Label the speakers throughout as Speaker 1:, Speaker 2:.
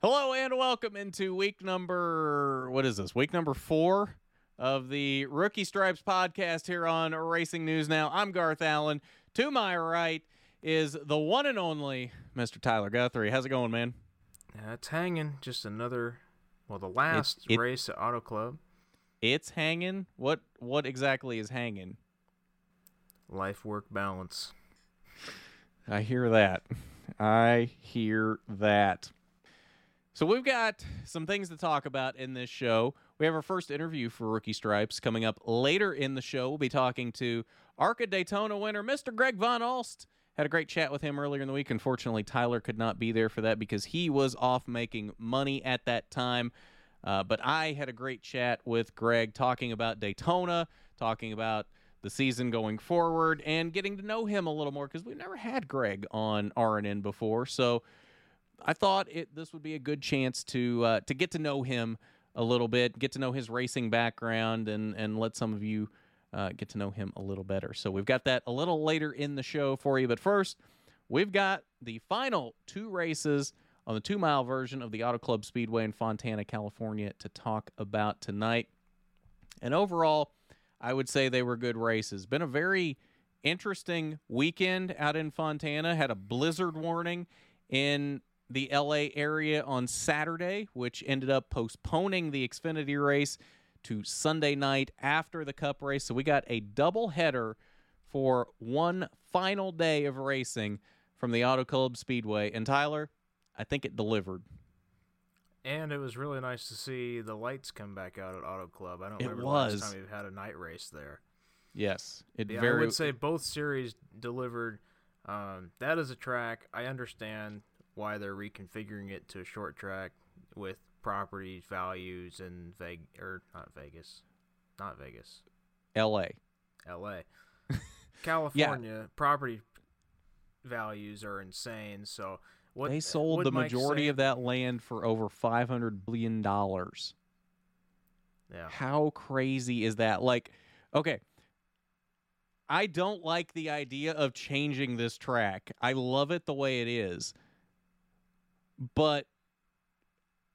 Speaker 1: Hello and welcome into week number what is this? Week number 4 of the Rookie Stripes podcast here on Racing News Now. I'm Garth Allen. To my right is the one and only Mr. Tyler Guthrie. How's it going, man?
Speaker 2: Yeah, it's hanging. Just another, well, the last
Speaker 1: it-
Speaker 2: race at Auto Club.
Speaker 1: It's hanging. What what exactly is hanging?
Speaker 2: Life work balance.
Speaker 1: I hear that. I hear that. So we've got some things to talk about in this show. We have our first interview for Rookie Stripes coming up later in the show. We'll be talking to ARCA Daytona winner Mr. Greg Van Alst. Had a great chat with him earlier in the week. Unfortunately, Tyler could not be there for that because he was off making money at that time. Uh, but I had a great chat with Greg talking about Daytona, talking about the season going forward, and getting to know him a little more because we've never had Greg on RNN before. So I thought it this would be a good chance to uh, to get to know him a little bit, get to know his racing background, and and let some of you uh, get to know him a little better. So we've got that a little later in the show for you. But first, we've got the final two races on the two mile version of the Auto Club Speedway in Fontana, California, to talk about tonight. And overall, I would say they were good races. Been a very interesting weekend out in Fontana. Had a blizzard warning in the LA area on Saturday, which ended up postponing the Xfinity race to Sunday night after the Cup race. So we got a double header for one final day of racing from the Auto Club Speedway. And Tyler, I think it delivered.
Speaker 2: And it was really nice to see the lights come back out at Auto Club. I don't
Speaker 1: It
Speaker 2: remember
Speaker 1: was.
Speaker 2: the last time we've had a night race there.
Speaker 1: Yes, it
Speaker 2: Yeah,
Speaker 1: very
Speaker 2: I would say both series delivered. Um, that is a track. I understand why they're reconfiguring it to a short track with property values in Veg or not Vegas, not Vegas,
Speaker 1: L.A.
Speaker 2: L.A. California property values are insane. So what
Speaker 1: they sold the majority
Speaker 2: saying-
Speaker 1: of that land for over five hundred billion dollars.
Speaker 2: Yeah,
Speaker 1: How crazy is that? Like, okay, I don't like the idea of changing this track. I love it the way it is, but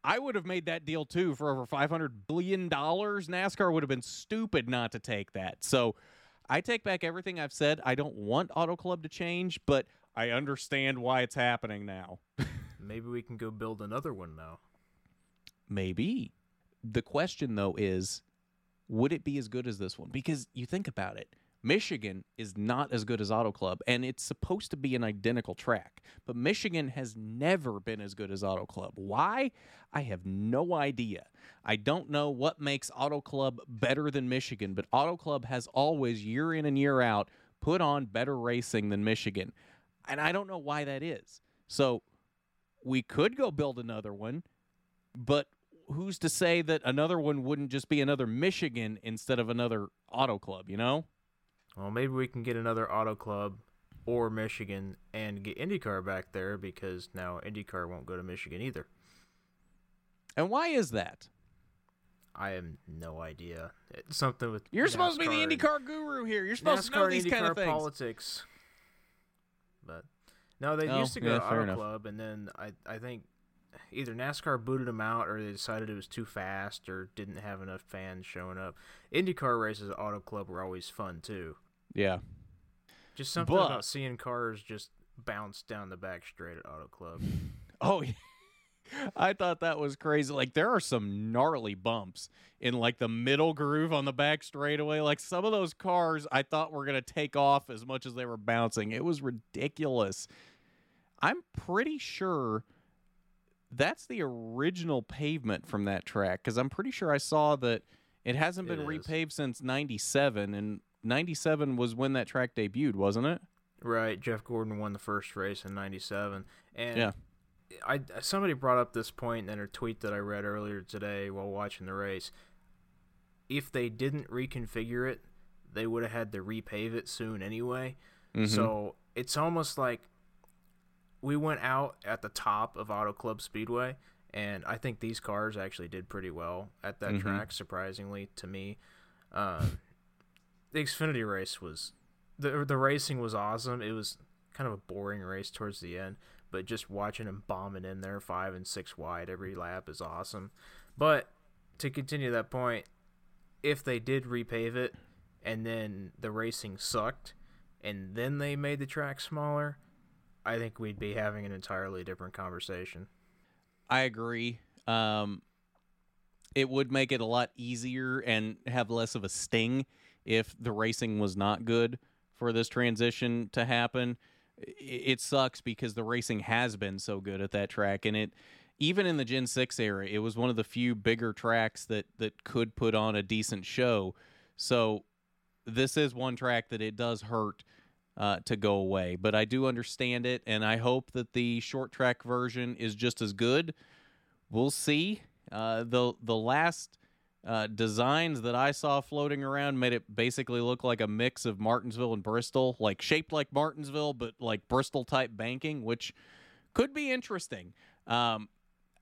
Speaker 1: I would have made that deal too for over five hundred billion dollars. NASCAR would have been stupid not to take that. So. I take back everything I've said. I don't want Auto Club to change, but I understand why it's happening now.
Speaker 2: maybe we can go build another one now.
Speaker 1: Maybe. The question though is would it be as good as this one? Because you think about it. Michigan is not as good as Auto Club and it's supposed to be an identical track. But Michigan has never been as good as Auto Club. Why? I have no idea. I don't know what makes Auto Club better than Michigan, but Auto Club has always year in and year out put on better racing than Michigan. And I don't know why that is. So we could go build another one, but who's to say that another one wouldn't just be another Michigan instead of another Auto Club, you know?
Speaker 2: Well, maybe we can get another Auto Club or Michigan and get IndyCar back there because now IndyCar won't go to Michigan either.
Speaker 1: And why is that?
Speaker 2: I have no idea. It's something with
Speaker 1: You're supposed to be the IndyCar guru here. You're supposed to know these
Speaker 2: and
Speaker 1: kind of
Speaker 2: IndyCar
Speaker 1: things.
Speaker 2: politics. But no, they
Speaker 1: Oh,
Speaker 2: used to go
Speaker 1: yeah,
Speaker 2: to Auto
Speaker 1: enough.
Speaker 2: Club, and then I I think either NASCAR booted them out, or they decided it was too fast, or didn't have enough fans showing up. IndyCar races at Auto Club were always fun too.
Speaker 1: Yeah.
Speaker 2: Just something
Speaker 1: But-
Speaker 2: about seeing cars just bounce down the back straight at Auto Club.
Speaker 1: Oh, yeah. I thought that was crazy. Like there are some gnarly bumps in like the middle groove on the back straightaway. Like some of those cars I thought were going to take off as much as they were bouncing. It was ridiculous. I'm pretty sure that's the original pavement from that track cuz I'm pretty sure I saw that it hasn't been
Speaker 2: is.
Speaker 1: repaved since 97 and 97 was when that track debuted, wasn't it?
Speaker 2: Right, Jeff Gordon won the first race in '97, and
Speaker 1: Yeah.
Speaker 2: I somebody brought up this point in a tweet that I read earlier today while watching the race. If they didn't reconfigure it, they would have had to repave it soon anyway.
Speaker 1: Mhm.
Speaker 2: So it's almost like we went out at the top of Auto Club Speedway, and I think these cars actually did pretty well at that
Speaker 1: Mhm.
Speaker 2: track, surprisingly to me. Um, the Xfinity race was the the racing was awesome. It was kind of a boring race towards the end, but just watching him bombing in there five and six wide every lap is awesome. But to continue that point, if they did repave it and then the racing sucked and then they made the track smaller, I think we'd be having an entirely different conversation.
Speaker 1: I agree. Um, it would make it a lot easier and have less of a sting if the racing was not good for this transition to happen. It sucks because the racing has been so good at that track, and it even in the Gen Six era, it was one of the few bigger tracks that that could put on a decent show. So this is one track that it does hurt uh, to go away, but I do understand it, and I hope that the short track version is just as good. We'll see. Uh, the the last uh, designs that I saw floating around made it basically look like a mix of Martinsville and Bristol, like shaped like Martinsville, but like Bristol type banking, which could be interesting. Um,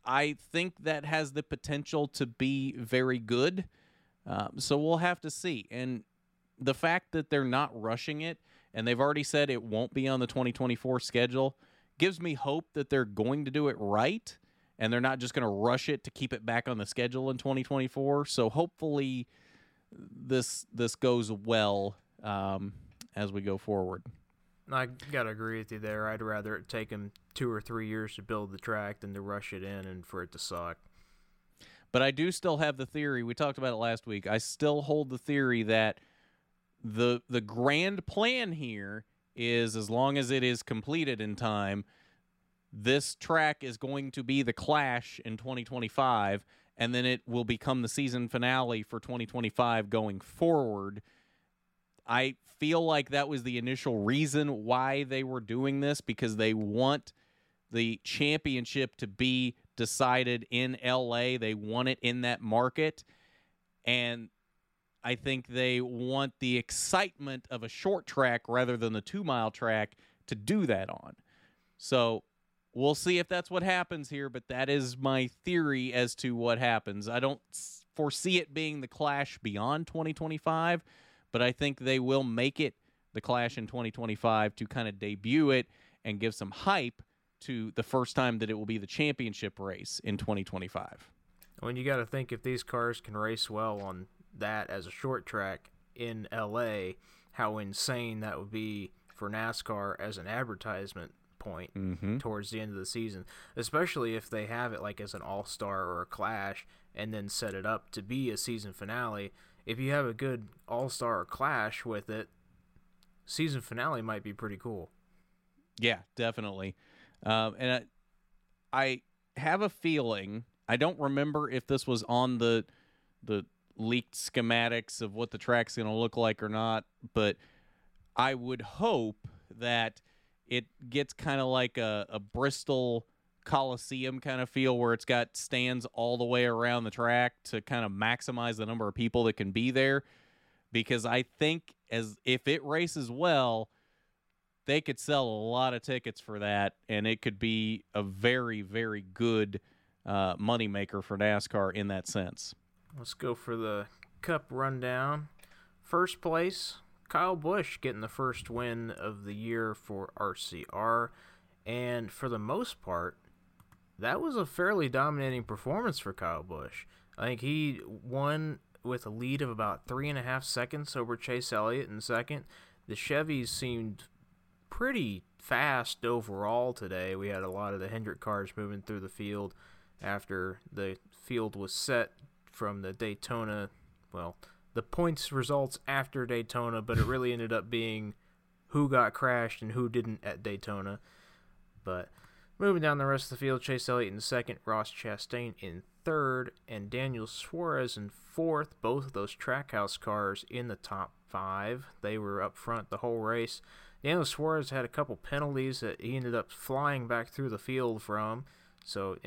Speaker 1: I think that has the potential to be very good. Um, so we'll have to see. And the fact that they're not rushing it and they've already said it won't be on the 2024 schedule gives me hope that they're going to do it right and they're not just going to rush it to keep it back on the schedule in 2024. So hopefully this this goes well um, as we go forward.
Speaker 2: I gotta agree with you there. I'd rather it take them two or three years to build the track than to rush it in and for it to suck.
Speaker 1: But I do still have the theory. We talked about it last week. I still hold the theory that the the grand plan here is as long as it is completed in time this track is going to be the Clash in 2025, and then it will become the season finale for 2025 going forward. I feel like that was the initial reason why they were doing this because they want the championship to be decided in LA. They want it in that market. And I think they want the excitement of a short track rather than the two mile track to do that on. So We'll see if that's what happens here, but that is my theory as to what happens. I don't foresee it being the Clash beyond 2025, but I think they will make it the Clash in 2025 to kind of debut it and give some hype to the first time that it will be the championship race in 2025.
Speaker 2: When you got to think if these cars can race well on that as a short track in LA, how insane that would be for NASCAR as an advertisement point
Speaker 1: mm-hmm.
Speaker 2: towards the end of the season, especially if they have it like as an all star or a clash and then set it up to be a season finale. If you have a good all star or clash with it, season finale might be pretty cool.
Speaker 1: Yeah, definitely. Um, and I, I have a feeling I don't remember if this was on the the leaked schematics of what the track's going to look like or not, but I would hope that it gets kind of like a, a Bristol Coliseum kind of feel where it's got stands all the way around the track to kind of maximize the number of people that can be there. Because I think as if it races well, they could sell a lot of tickets for that, and it could be a very, very good uh, moneymaker for NASCAR in that sense.
Speaker 2: Let's go for the Cup rundown. First place, Kyle Busch getting the first win of the year for RCR. And for the most part, that was a fairly dominating performance for Kyle Busch. I think he won with a lead of about three and a half seconds over Chase Elliott in second. The Chevys seemed pretty fast overall today. We had a lot of the Hendrick cars moving through the field after the field was set from the Daytona, well, the points results after Daytona, but it really ended up being who got crashed and who didn't at Daytona. But moving down the rest of the field, Chase Elliott in second, Ross Chastain in third, and Daniel Suarez in fourth. Both of those Trackhouse cars in the top five. They were up front the whole race. Daniel Suarez had a couple penalties that he ended up flying back through the field from. So,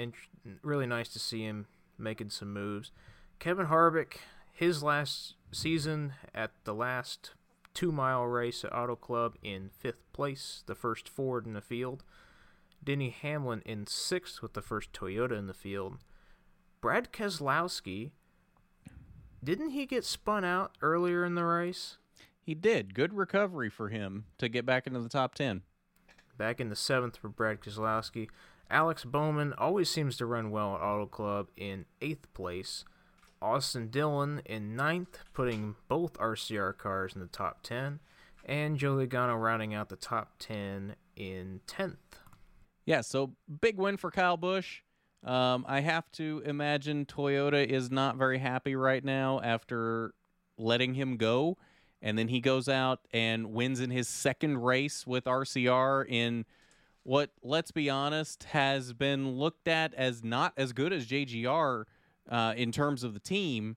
Speaker 2: really nice to see him making some moves. Kevin Harvick his last season at the last two mile race at Auto Club in fifth place, the first Ford in the field. Denny Hamlin in sixth with the first Toyota in the field. Brad Keselowski, didn't he get spun out earlier in the race?
Speaker 1: He did. Good recovery for him to get back into the top 10.
Speaker 2: back in the seventh for Brad Keselowski. Alex Bowman always seems to run well at Auto Club in eighth place. Austin Dillon in ninth, putting both RCR cars in the top 10. And Joe Logano rounding out the top 10 in 10th.
Speaker 1: Yeah, so big win for Kyle Busch. Um, I have to imagine Toyota is not very happy right now after letting him go. And then he goes out and wins in his second race with RCR in what, let's be honest, has been looked at as not as good as JGR uh, in terms of the team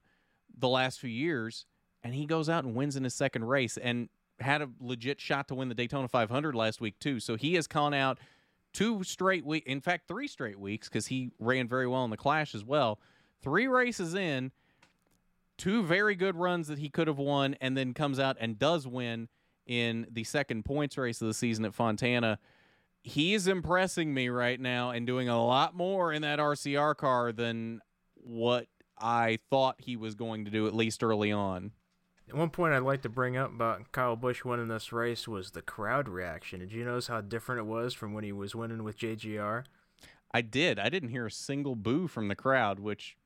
Speaker 1: the last few years. And he goes out and wins in his second race and had a legit shot to win the Daytona 500 last week, too. So he has gone out two straight week in fact three straight weeks because he ran very well in the clash as well three races in two very good runs that he could have won and then comes out and does win in the second points race of the season at fontana he's impressing me right now and doing a lot more in that rcr car than what i thought he was going to do at least early on
Speaker 2: one point I'd like to bring up about Kyle Busch winning this race was the crowd reaction. Did you notice how different it was from when he was winning with JGR?
Speaker 1: I did. I didn't hear a single boo from the crowd, which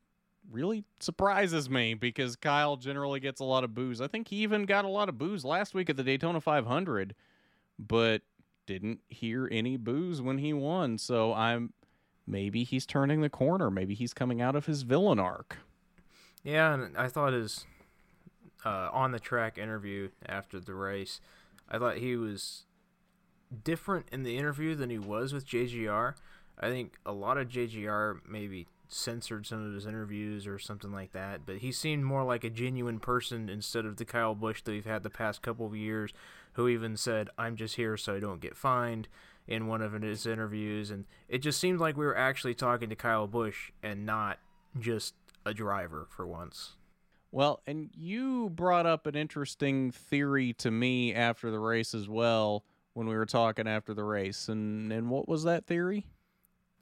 Speaker 1: really surprises me because Kyle generally gets a lot of boos. I think he even got a lot of boos last week at the Daytona 500, but didn't hear any boos when he won. So I'm maybe he's turning the corner. Maybe he's coming out of his villain arc.
Speaker 2: Yeah, and I thought his uh, on the track interview after the race, I thought he was different in the interview than he was with JGR. I think a lot of JGR maybe censored some of his interviews or something like that, but he seemed more like a genuine person instead of the Kyle Busch that we've had the past couple of years, who even said, I'm just here so I don't get fined in one of his interviews. And it just seemed like we were actually talking to Kyle Busch and not just a driver for once.
Speaker 1: Well, and you brought up an interesting theory to me after the race as well when we were talking after the race. And and what was that theory?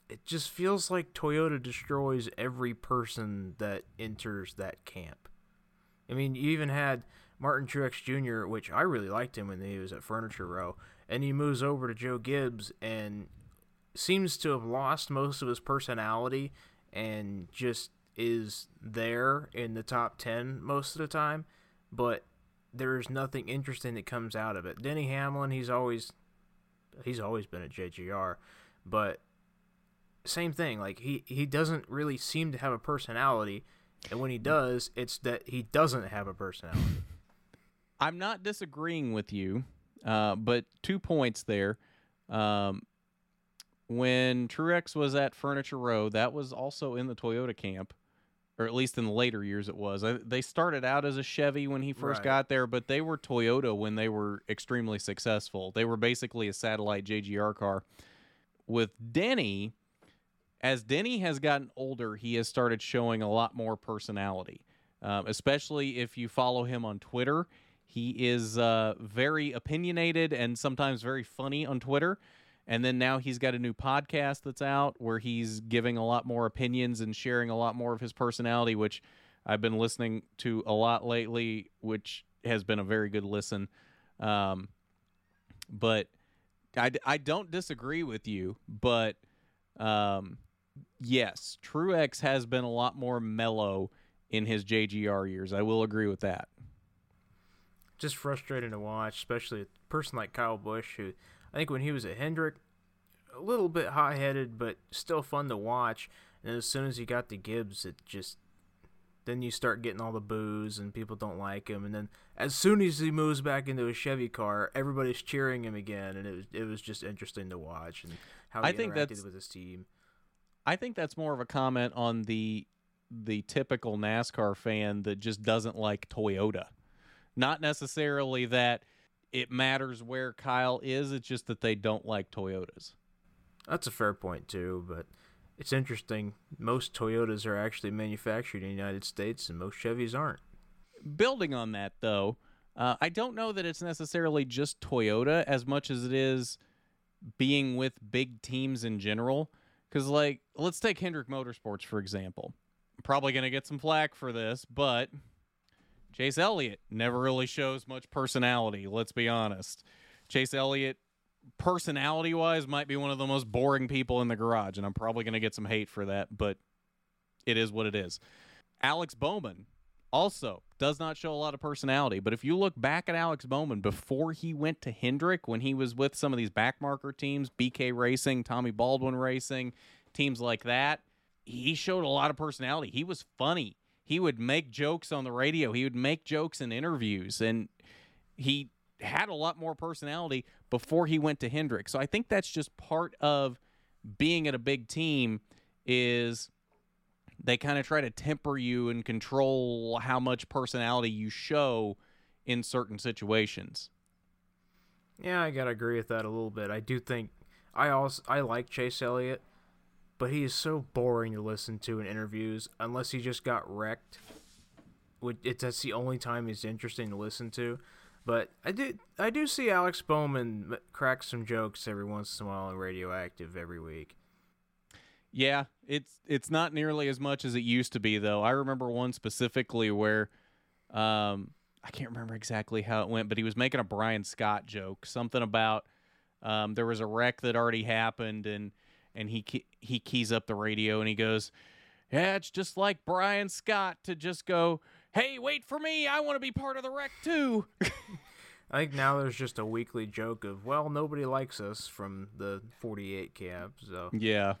Speaker 2: It just feels like Toyota destroys every person that enters that camp. I mean, you even had Martin Truex Jr., which I really liked him when he was at Furniture Row, and he moves over to Joe Gibbs and seems to have lost most of his personality and just is there in the top 10 most of the time, but there's nothing interesting that comes out of it. Denny Hamlin, he's always he's always been at JGR, but same thing, like he he doesn't really seem to have a personality, and when he does, it's that he doesn't have a personality.
Speaker 1: I'm not disagreeing with you, uh, but two points there. Um, when Truex was at Furniture Row, that was also in the Toyota camp or at least in the later years it was. They started out as a Chevy when he first right. got there, but they were Toyota when they were extremely successful. They were basically a satellite JGR car. With Denny, as Denny has gotten older, he has started showing a lot more personality, um, especially if you follow him on Twitter. He is uh, very opinionated and sometimes very funny on Twitter. And then now he's got a new podcast that's out where he's giving a lot more opinions and sharing a lot more of his personality, which I've been listening to a lot lately, which has been a very good listen. Um, but I, I don't disagree with you, but um, yes, Truex has been a lot more mellow in his JGR years. I will agree with that.
Speaker 2: Just frustrating to watch, especially a person like Kyle Busch, who I think when he was at Hendrick, a little bit hot headed, but still fun to watch. And as soon as he got to Gibbs, it just then you start getting all the boos and people don't like him. And then as soon as he moves back into a Chevy car, everybody's cheering him again, and it was it was just interesting to watch and how he I think interacted that's, with his team.
Speaker 1: I think that's more of a comment on the the typical NASCAR fan that just doesn't like Toyota. Not necessarily that it matters where Kyle is. It's just that they don't like Toyotas.
Speaker 2: That's a fair point too, but it's interesting. Most Toyotas are actually manufactured in the United States, and most Chevys aren't.
Speaker 1: Building on that, though, uh, I don't know that it's necessarily just Toyota as much as it is being with big teams in general. Because, like, let's take Hendrick Motorsports for example. I'm probably going to get some flack for this, but Chase Elliott never really shows much personality, let's be honest. Chase Elliott personality wise, might be one of the most boring people in the garage, and I'm probably going to get some hate for that, but it is what it is. Alex Bowman also does not show a lot of personality, but if you look back at Alex Bowman before he went to Hendrick, when he was with some of these backmarker teams, BK Racing, Tommy Baldwin Racing, teams like that, he showed a lot of personality. He was funny. He would make jokes on the radio. He would make jokes in interviews, and he had a lot more personality before he went to Hendrick. So I think that's just part of being at a big team is they kind of try to temper you and control how much personality you show in certain situations.
Speaker 2: Yeah, I gotta agree with that a little bit. I do think I also I like Chase Elliott, but he is so boring to listen to in interviews unless he just got wrecked. It's that's the only time he's interesting to listen to. But I do I do see Alex Bowman crack some jokes every once in a while on Radioactive every week.
Speaker 1: Yeah, it's it's not nearly as much as it used to be though. I remember one specifically where um I can't remember exactly how it went, but he was making a Brian Scott joke, something about um there was a wreck that already happened and and he he keys up the radio and he goes, "Yeah, it's just like Brian Scott to just go, "Hey, wait for me. I want to be part of the wreck too."
Speaker 2: I think now there's just a weekly joke of, "Well, nobody likes us" from the 48 cab. So
Speaker 1: Yeah.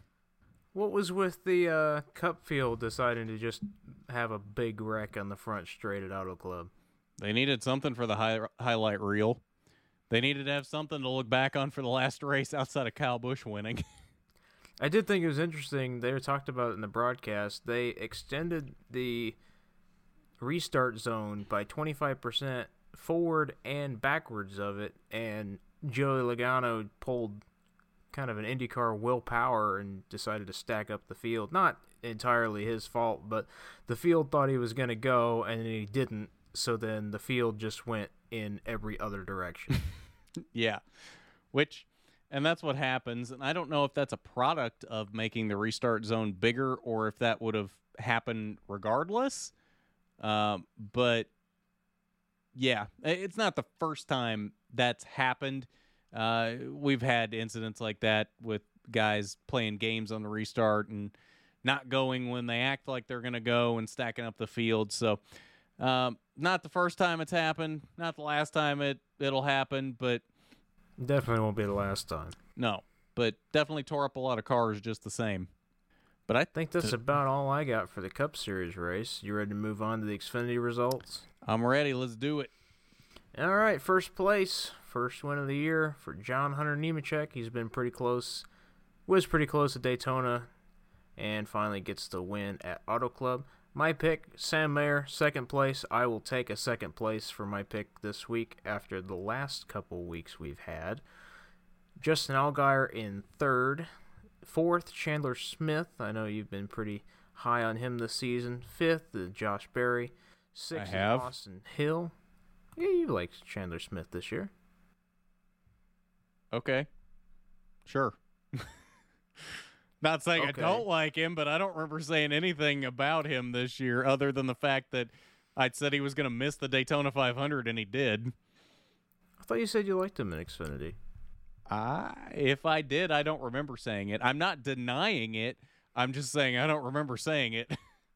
Speaker 2: What was with the uh, Cup Field deciding to just have a big wreck on the front straight at Auto Club?
Speaker 1: They needed something for the high, highlight reel. They needed to have something to look back on for the last race outside of Kyle Busch winning.
Speaker 2: I did think it was interesting. They talked about in the broadcast. They extended the restart zone by 25% forward and backwards of it, and Joey Logano pulled kind of an IndyCar Will Power and decided to stack up the field. Not entirely his fault, but the field thought he was going to go and he didn't. So then the field just went in every other direction.
Speaker 1: yeah. Which, and that's what happens. And I don't know if that's a product of making the restart zone bigger or if that would have happened regardless. Um, but yeah, it's not the first time that's happened. Uh, we've had incidents like that with guys playing games on the restart and not going when they act like they're going to go and stacking up the field. So, um, not the first time it's happened, not the last time it it'll happen, but
Speaker 2: definitely won't be the last time.
Speaker 1: No, but definitely tore up a lot of cars just the same. But I
Speaker 2: think that's about all I got for the Cup Series race. You ready to move on to the Xfinity results?
Speaker 1: I'm ready. Let's do it.
Speaker 2: All right, first place First win of the year for John Hunter Nemechek. He's been pretty close, was pretty close at Daytona, and finally gets the win at Auto Club. My pick, Sam Mayer, second place. I will take a second place for my pick this week after the last couple weeks we've had. Justin Allgaier in third. Fourth, Chandler Smith. I know you've been pretty high on him this season. Fifth, uh, Josh Berry. Sixth, Austin Hill. Yeah, you liked Chandler Smith this year.
Speaker 1: Okay. Sure. Not saying okay. I don't like him, but I don't remember saying anything about him this year other than the fact that I'd said he was going to miss the Daytona 500 and he did.
Speaker 2: I thought you said you liked him in Xfinity.
Speaker 1: I, if I did, I don't remember saying it. I'm not denying it. I'm just saying I don't remember saying it.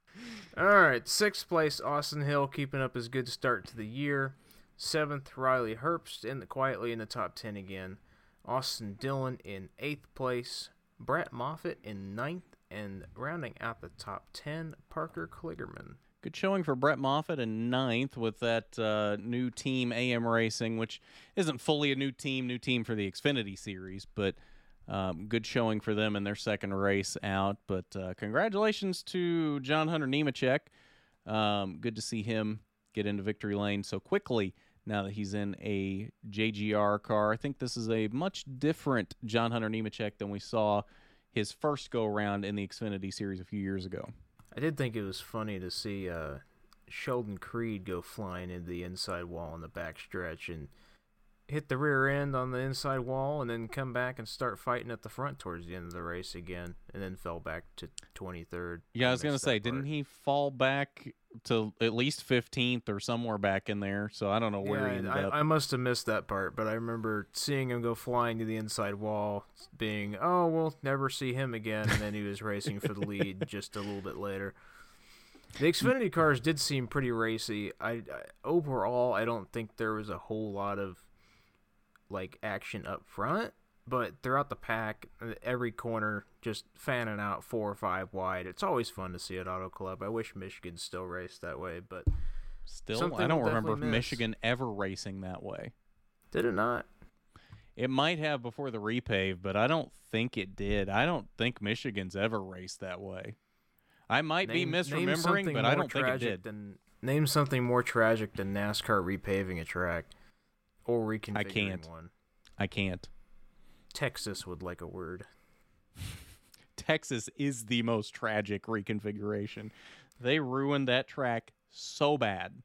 Speaker 2: All right, sixth place, Austin Hill keeping up his good start to the year. Seventh, Riley Herbst in the, quietly in the top ten again. Austin Dillon in eighth place, Brett Moffitt in ninth, and rounding out the top 10, Parker Kligerman.
Speaker 1: Good showing for Brett Moffitt in ninth with that uh, new team AM Racing, which isn't fully a new team, new team for the Xfinity Series, but um, good showing for them in their second race out. But uh, congratulations to John Hunter Nemechek. Um, good to see him get into victory lane so quickly now that he's in a JGR car. I think this is a much different John Hunter Nemechek than we saw his first go around in the Xfinity series a few years ago.
Speaker 2: I did think it was funny to see uh, Sheldon Creed go flying into the inside wall in the back stretch, and hit the rear end on the inside wall, and then come back and start fighting at the front towards the end of the race again, and then fell back to 23rd.
Speaker 1: Yeah, I was gonna say, didn't he fall back to at least 15th or somewhere back in there? So I don't know where
Speaker 2: yeah,
Speaker 1: he ended
Speaker 2: I,
Speaker 1: up.
Speaker 2: I must have missed that part, but I remember seeing him go flying to the inside wall, being, "Oh, we'll never see him again," and then he was racing for the lead just a little bit later. The Xfinity cars did seem pretty racy. I, I overall, I don't think there was a whole lot of like action up front, but throughout the pack, every corner just fanning out four or five wide. It's always fun to see at Auto Club. I wish Michigan still raced that way, but
Speaker 1: Still, I don't remember
Speaker 2: miss.
Speaker 1: Michigan ever racing that way.
Speaker 2: did it not?
Speaker 1: It might have before the repave, but I don't think it did. I don't think Michigan's ever raced that way. I might be
Speaker 2: Name- name
Speaker 1: misremembering, but I don't think it did.
Speaker 2: Than, name something more tragic than NASCAR repaving a track or reconfiguring
Speaker 1: can't.
Speaker 2: one.
Speaker 1: I can't.
Speaker 2: Texas would like a word.
Speaker 1: Texas is the most tragic reconfiguration. They ruined that track so bad.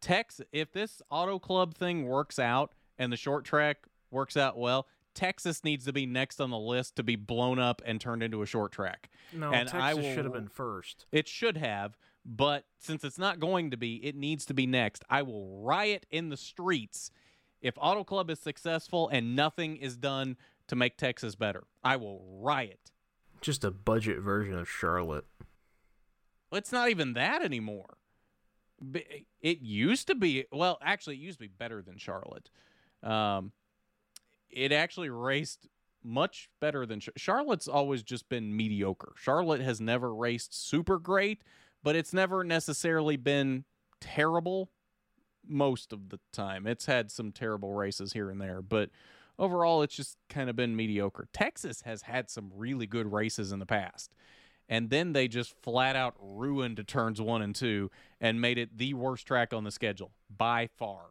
Speaker 1: Tex, if this auto club thing works out and the short track works out well, Texas needs to be next on the list to be blown up and turned into a short track.
Speaker 2: No,
Speaker 1: And I
Speaker 2: Texas should have been first.
Speaker 1: It should have, but since it's not going to be, it needs to be next. I will riot in the streets if Auto Club is successful and nothing is done to make Texas better. I will riot.
Speaker 2: Just a budget version of Charlotte.
Speaker 1: Well, It's not even that anymore. It used to be well, actually, it used to be better than Charlotte. Um, it actually raced much better than Char- Charlotte's. Always just been mediocre. Charlotte has never raced super great, but it's never necessarily been terrible. Most of the time, it's had some terrible races here and there, but overall, it's just kind of been mediocre. Texas has had some really good races in the past and then they just flat out ruined turns one and two and made it the worst track on the schedule by far.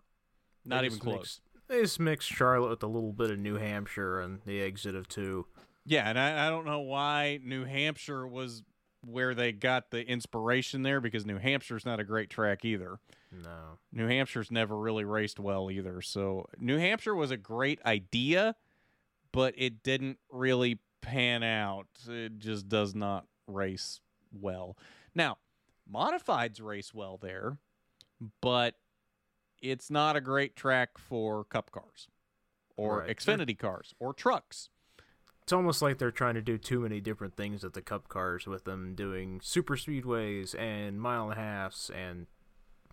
Speaker 1: Not even close.
Speaker 2: mixed- they just mixed Charlotte with a little bit of New Hampshire and the exit of two.
Speaker 1: Yeah, and I, I don't know why New Hampshire was where they got the inspiration there because New Hampshire's not a great track either.
Speaker 2: No.
Speaker 1: New Hampshire's never really raced well either. So New Hampshire was a great idea, but it didn't really pan out. It just does not race well. Now, modifieds race well there, but it's not a great track for cup cars or
Speaker 2: Right.
Speaker 1: Xfinity cars or trucks.
Speaker 2: It's almost like they're trying to do too many different things at the Cup cars with them doing super speedways and mile and a halves and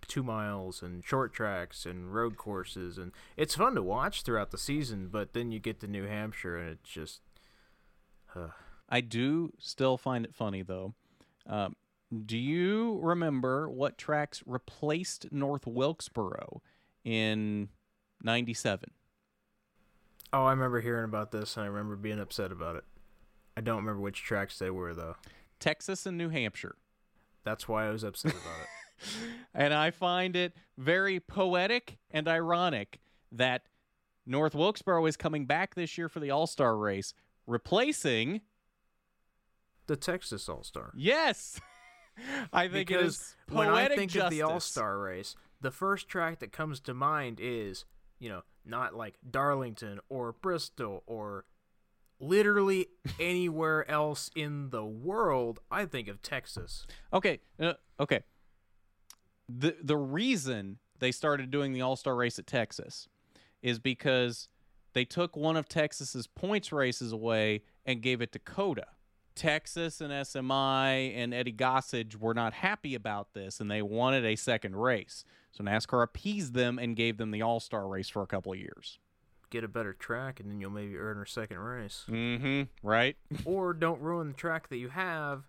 Speaker 2: two miles and short tracks and road courses and it's fun to watch throughout the season, but then you get to New Hampshire and it's just uh,
Speaker 1: I do still find it funny though. Um, do you remember what tracks replaced North Wilkesboro in '97?
Speaker 2: Oh, I remember hearing about this and I remember being upset about it. I don't remember which tracks they were though.
Speaker 1: Texas and New Hampshire.
Speaker 2: That's why I was upset about it.
Speaker 1: and I find it very poetic and ironic that North Wilkesboro is coming back this year for the All Star race, replacing
Speaker 2: The Texas All Star.
Speaker 1: yes. I think it
Speaker 2: because
Speaker 1: is
Speaker 2: when
Speaker 1: poetic
Speaker 2: I think
Speaker 1: justice.
Speaker 2: of the All Star race, the first track that comes to mind is, you know, not like Darlington or Bristol or literally anywhere else in the world. I think of Texas.
Speaker 1: Okay, uh, okay. The the reason they started doing the All Star race at Texas is because they took one of Texas's points races away and gave it to COTA. Texas and SMI and Eddie Gossage were not happy about this and they wanted a second race. So NASCAR appeased them and gave them the All Star race for a couple of years.
Speaker 2: Get a better track, and then you'll maybe earn a second race.
Speaker 1: Mm-hmm. Right?
Speaker 2: or don't ruin the track that you have,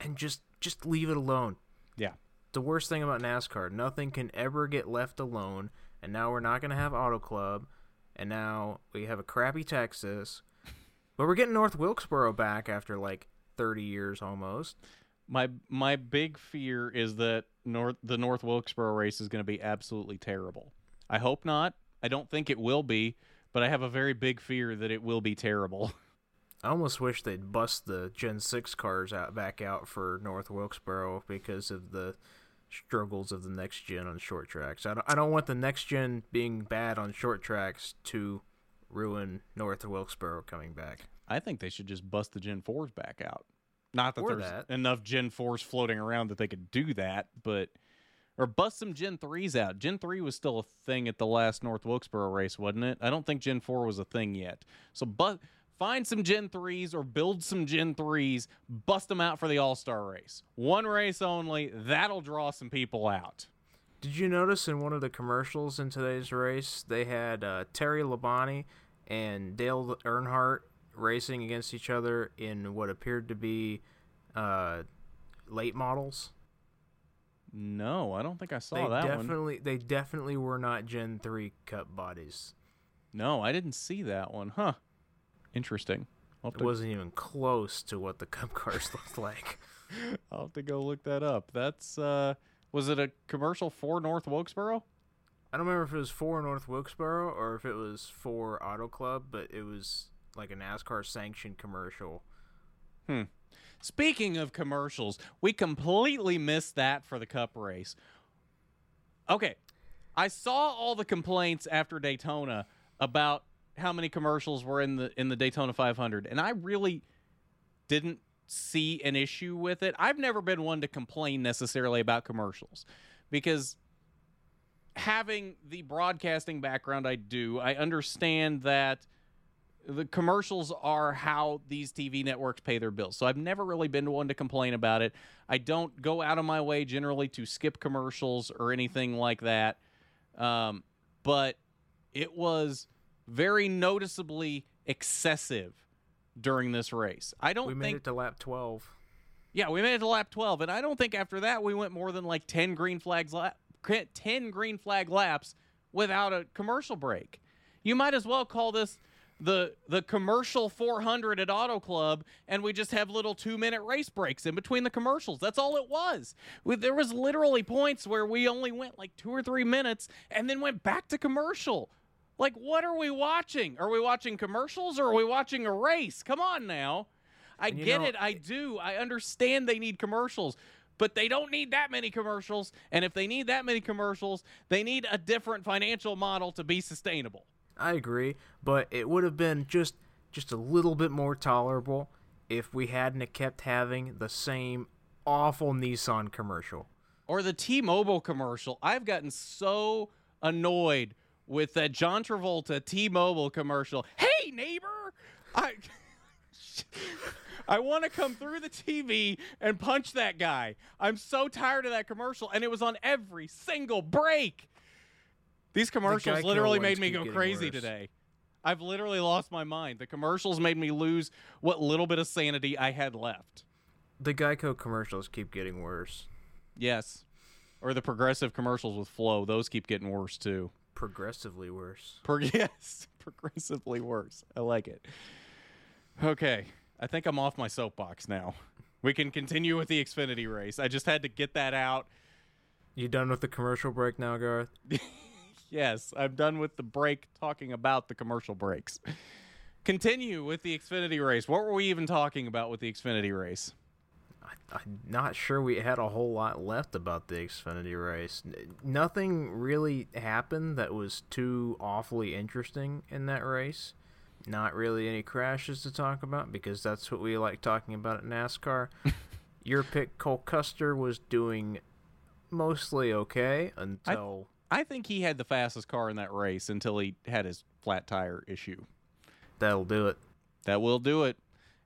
Speaker 2: and just just leave it alone.
Speaker 1: Yeah.
Speaker 2: the worst thing about NASCAR. Nothing can ever get left alone. And now we're not going to have Auto Club. And now we have a crappy Texas. But we're getting North Wilkesboro back after like 30 years almost.
Speaker 1: My my big fear is that North the North Wilkesboro race is going to be absolutely terrible. I hope not. I don't think it will be, but I have a very big fear that it will be terrible.
Speaker 2: I almost wish they'd bust the Gen 6 cars out back out for North Wilkesboro because of the struggles of the next gen on short tracks. I don't, I don't want the next gen being bad on short tracks to ruin North Wilkesboro coming back.
Speaker 1: I think they should just bust the Gen 4s back out. Not that
Speaker 2: Or
Speaker 1: there's
Speaker 2: that.
Speaker 1: enough Gen 4s floating around that they could do that, but or bust some Gen 3s out. Gen 3 was still a thing at the last North Wilkesboro race, wasn't it? I don't think Gen 4 was a thing yet. So but find some Gen 3s or build some Gen 3s, bust them out for the All-Star race. One race only, that'll draw some people out.
Speaker 2: Did you notice in one of the commercials in today's race they had uh, Terry Labonte and Dale Earnhardt racing against each other in what appeared to be uh, late models?
Speaker 1: No, I don't think I saw
Speaker 2: they
Speaker 1: that one.
Speaker 2: definitely they definitely were not Gen three Cup bodies.
Speaker 1: No, I didn't see that one. Huh. Interesting.
Speaker 2: It
Speaker 1: to
Speaker 2: wasn't even close to what the Cup cars looked like.
Speaker 1: I'll have to go look that up. That's uh was it a commercial for North Wilkesboro?
Speaker 2: I don't remember if it was for North Wilkesboro or if it was for Auto Club, but it was like a NASCAR sanctioned commercial. Hmm.
Speaker 1: Speaking of commercials, we completely missed that for the cup race. Okay. I saw all the complaints after Daytona about how many commercials were in the in the Daytona 500 and I really didn't see an issue with it. I've never been one to complain necessarily about commercials because having the broadcasting background I do, I understand that the commercials are how these TV networks pay their bills. So I've never really been one to complain about it. I don't go out of my way generally to skip commercials or anything like that. Um, but it was very noticeably excessive during this race. I don't
Speaker 2: We made
Speaker 1: think
Speaker 2: it to lap 12.
Speaker 1: yeah, we made it to lap 12, and I don't think after that we went more than like 10 green flags lap, 10 green flag laps without a commercial break. You might as well call this the the commercial 400 at Auto Club, and we just have little two minute race breaks in between the commercials. That's all it was. We, there was literally points where we only went like two or three minutes and then went back to commercial. Like, what are we watching? Are we watching commercials or are we watching a race? Come on now. I get
Speaker 2: know,
Speaker 1: it. I do. I understand they need commercials, but they don't need that many commercials. And if they need that many commercials, they need a different financial model to be sustainable.
Speaker 2: I agree, but it would have been just just a little bit more tolerable if we hadn't kept having the same awful Nissan commercial.
Speaker 1: Or the T Mobile commercial. I've gotten so annoyed with that John Travolta T Mobile commercial. Hey, neighbor! I. I want to come through the TV and punch that guy. I'm so tired of that commercial, and it was on every single break. These commercials
Speaker 2: Geico
Speaker 1: literally made me go crazy
Speaker 2: worse.
Speaker 1: today. I've literally lost my mind. The commercials made me lose what little bit of sanity I had left.
Speaker 2: The Geico commercials keep getting worse.
Speaker 1: Yes. Or the progressive commercials with Flow, those keep getting worse too.
Speaker 2: Progressively worse.
Speaker 1: Pro- yes, progressively worse. I like it. Okay, I think I'm off my soapbox now. We can continue with the Xfinity race. I just had to get that out.
Speaker 2: You done with the commercial break now, Garth?
Speaker 1: Yes, I'm done with the break talking about the commercial breaks. Continue with the Xfinity race. What were we even talking about with the Xfinity race?
Speaker 2: I, I'm not sure we had a whole lot left about the Xfinity race. N- nothing really happened that was too awfully interesting in that race. Not really any crashes to talk about because that's what we like talking about at NASCAR. Your pick, Cole Custer, was doing mostly okay until
Speaker 1: I think he had the fastest car in that race until he had his flat tire issue.
Speaker 2: that'll do it.
Speaker 1: That will do it.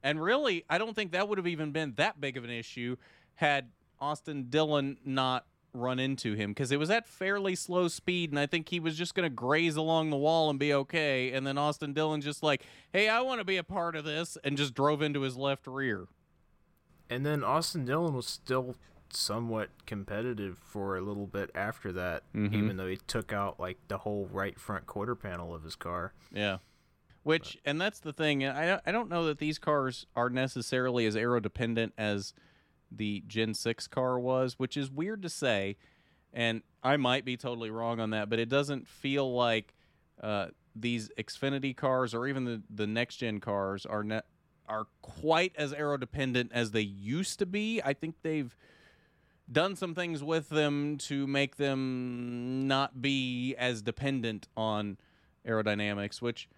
Speaker 1: And really, I don't think that would have even been that big of an issue had Austin Dillon not run into him because it was at fairly slow speed, and I think he was just going to graze along the wall and be okay. And then Austin Dillon just like, hey, I want to be a part of this, and just drove into his left rear.
Speaker 2: And then Austin Dillon was still somewhat competitive for a little bit after that,
Speaker 1: Mhm.
Speaker 2: even though he took out like the whole right front quarter panel of his car.
Speaker 1: Yeah. Which, and that's the thing. I don't, I don't know that these cars are necessarily as aero dependent as the Gen 6 car was, which is weird to say. And I might be totally wrong on that, but it doesn't feel like uh, these Xfinity cars or even the, the next gen cars are ne- are quite as aero dependent as they used to be. I think they've done some things with them to make them not be as dependent on aerodynamics, which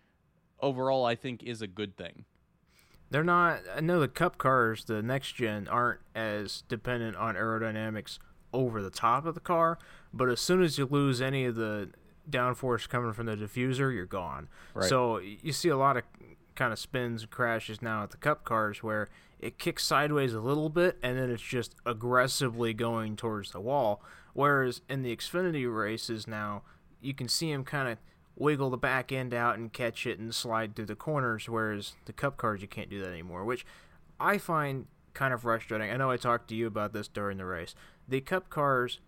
Speaker 1: overall I think is a good thing.
Speaker 2: They're not. I know the Cup cars, the next gen, aren't as dependent on aerodynamics over the top of the car, but as soon as you lose any of the downforce coming from the diffuser, you're gone.
Speaker 1: Right.
Speaker 2: So you see a lot of kind of spins and crashes now at the Cup cars where it kicks sideways a little bit and then it's just aggressively going towards the wall. Whereas in the Xfinity races now, you can see him kind of wiggle the back end out and catch it and slide through the corners, whereas the Cup cars you can't do that anymore, which I find kind of frustrating. I know I talked to you about this during the race. The Cup cars,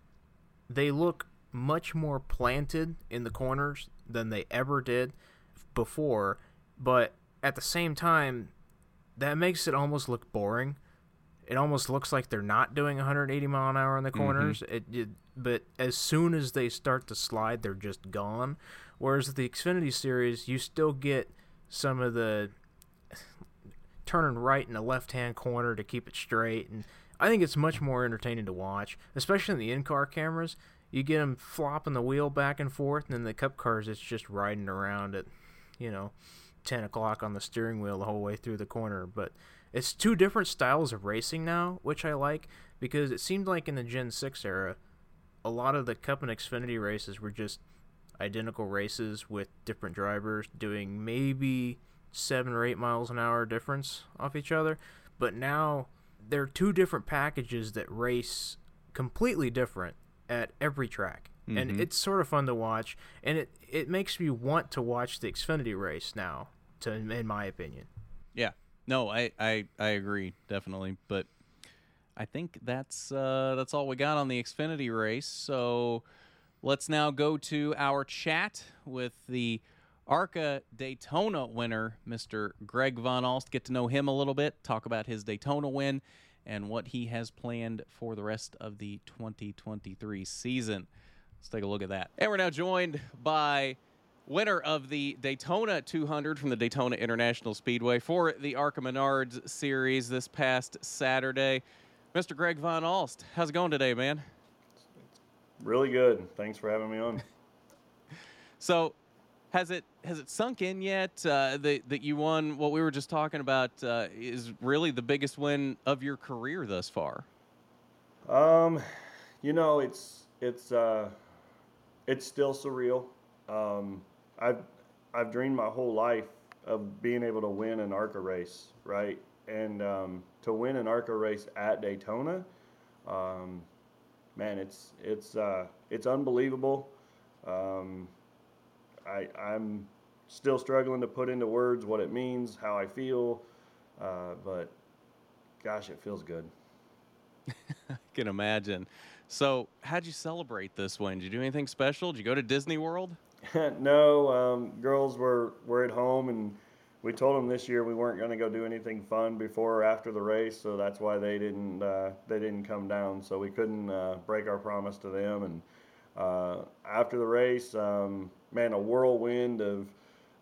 Speaker 2: they look much more planted in the corners than they ever did before, but at the same time, that makes it almost look boring. It almost looks like they're not doing 180 mile an hour in the corners. Mm-hmm. It, it, but as soon as they start to slide, they're just gone. Whereas the Xfinity series, you still get some of the turning right in the left hand corner to keep it straight, and I think it's much more entertaining to watch, especially in the in car cameras. You get them flopping the wheel back and forth, and then the Cup cars, it's just riding around it, you know, 10 o'clock on the steering wheel the whole way through the corner. But it's two different styles of racing now, which I like because it seemed like in the Gen 6 era, a lot of the Cup and Xfinity races were just identical races with different drivers doing maybe seven or eight miles an hour difference off each other. But now there are two different packages that race completely different at every track. Mm-hmm. And it's sort of fun to watch, and it, it makes me want to watch the Xfinity race now. To in my opinion.
Speaker 1: Yeah. No, I I, I agree definitely, but I think that's uh, that's all we got on the Xfinity race. So Let's now go to our chat with the ARCA Daytona winner, Mr. Greg Van Alst. Get to know him a little bit, talk about his Daytona win, and what he has planned for the rest of the 2023 season. Let's take a look at that. And we're now joined by winner of the Daytona 200 from the Daytona International Speedway for the ARCA Menards series this past Saturday, Mr. Greg Van Alst. How's it going today, man?
Speaker 3: Really good. Thanks for having me on.
Speaker 1: so, has it has it sunk in yet uh, that that you won? What we were just talking about uh, is really the biggest win of your career thus far.
Speaker 3: Um, you know, it's it's uh, it's still surreal. Um, I've I've dreamed my whole life of being able to win an ARCA race, right? And um, to win an ARCA race at Daytona, um, man, it's it's uh, it's unbelievable. Um, I I'm still struggling to put into words what it means, how I feel, uh, but gosh, it feels good.
Speaker 1: I can imagine. So, how'd you celebrate this one? Did you do anything special? Did you go to Disney World?
Speaker 3: no, um, girls were were at home and we told them this year we weren't going to go do anything fun before or after the race, so that's why they didn't uh, they didn't come down. So we couldn't uh, break our promise to them. And uh, after the race, um, man, a whirlwind of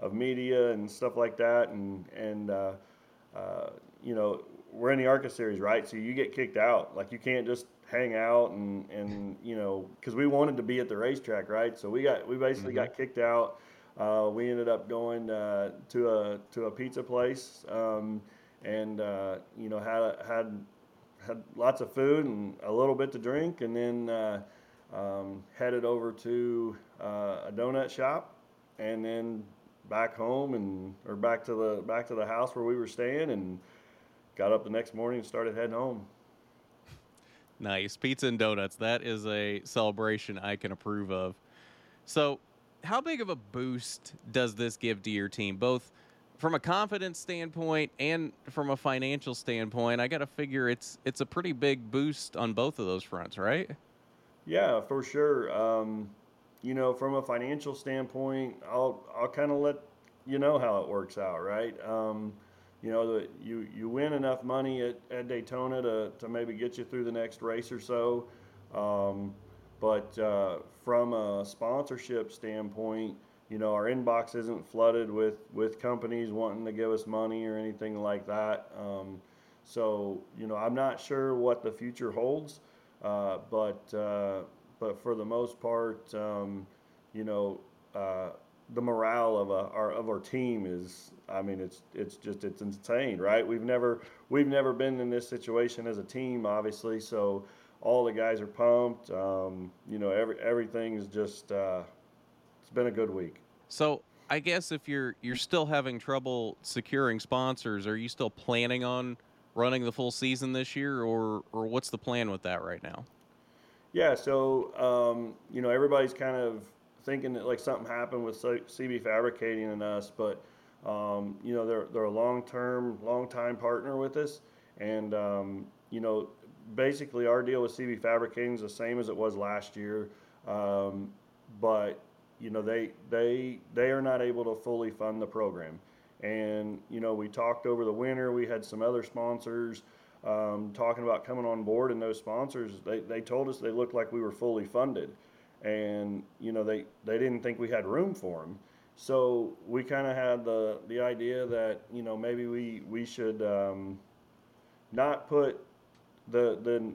Speaker 3: of media and stuff like that, and and uh, uh, you know we're in the ARCA series, right? So you get kicked out. Like you can't just hang out and and you know because we wanted to be at the racetrack, right? So we got we basically mm-hmm. got kicked out uh, we ended up going uh, to a to a pizza place um, and uh, you know had had had lots of food and a little bit to drink, and then uh, um, headed over to uh, a donut shop, and then back home and or back to the back to the house where we were staying, and got up the next morning and started heading home.
Speaker 1: Nice pizza and donuts. That is a celebration I can approve of. So how big of a boost does this give to your team, both from a confidence standpoint and from a financial standpoint? I got to figure it's it's a pretty big boost on both of those fronts, right?
Speaker 3: Yeah, for sure. Um, you know, from a financial standpoint, I'll I'll kind of let you know how it works out, right? Um, you know, you you win enough money at, at Daytona to, to maybe get you through the next race or so. Um, but uh, from a sponsorship standpoint, you know, our inbox isn't flooded with, with companies wanting to give us money or anything like that. Um, so, you know, I'm not sure what the future holds. Uh, but uh, but for the most part, um, you know, uh, the morale of a, our of our team is, I mean, it's it's just it's insane, right? We've never we've never been in this situation as a team, obviously. So all the guys are pumped. Um, you know, every everything is just uh, it's been a good week.
Speaker 1: So I guess if you're you're still having trouble securing sponsors, are you still planning on running the full season this year, or or what's the plan with that right now?
Speaker 3: Yeah, so um, you know everybody's kind of thinking that like something happened with CB Fabricating and us, but um, you know they're they're a long term, long time partner with us, and um, you know basically our deal with CB Fabricating is the same as it was last year, um, but you know they they they are not able to fully fund the program, and you know we talked over the winter. We had some other sponsors um, talking about coming on board, and those sponsors they, they told us they looked like we were fully funded, and you know they they didn't think we had room for them. So we kind of had the the idea that you know maybe we we should um, not put the the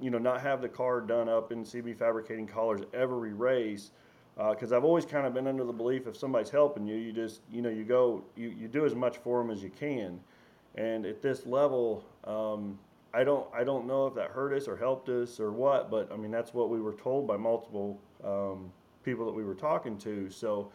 Speaker 3: you know not have the car done up in CB fabricating collars every race because uh, I've always kind of been under the belief if somebody's helping you, you just you know you go you, you do as much for them as you can, and at this level, um, I don't I don't know if that hurt us or helped us or what, but I mean that's what we were told by multiple um, people that we were talking to. So.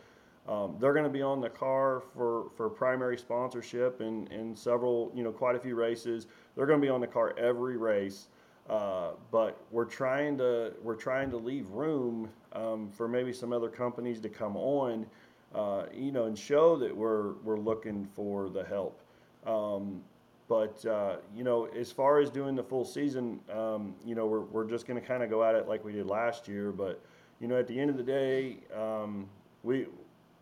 Speaker 3: Um, they're going to be on the car for, for primary sponsorship in, in several, you know, quite a few races. They're going to be on the car every race. Uh, but we're trying to we're trying to leave room um, for maybe some other companies to come on, uh, you know, and show that we're we're looking for the help. Um, but uh, you know, as far as doing the full season, um, you know, we're we're just going to kind of go at it like we did last year. But you know, at the end of the day, um, we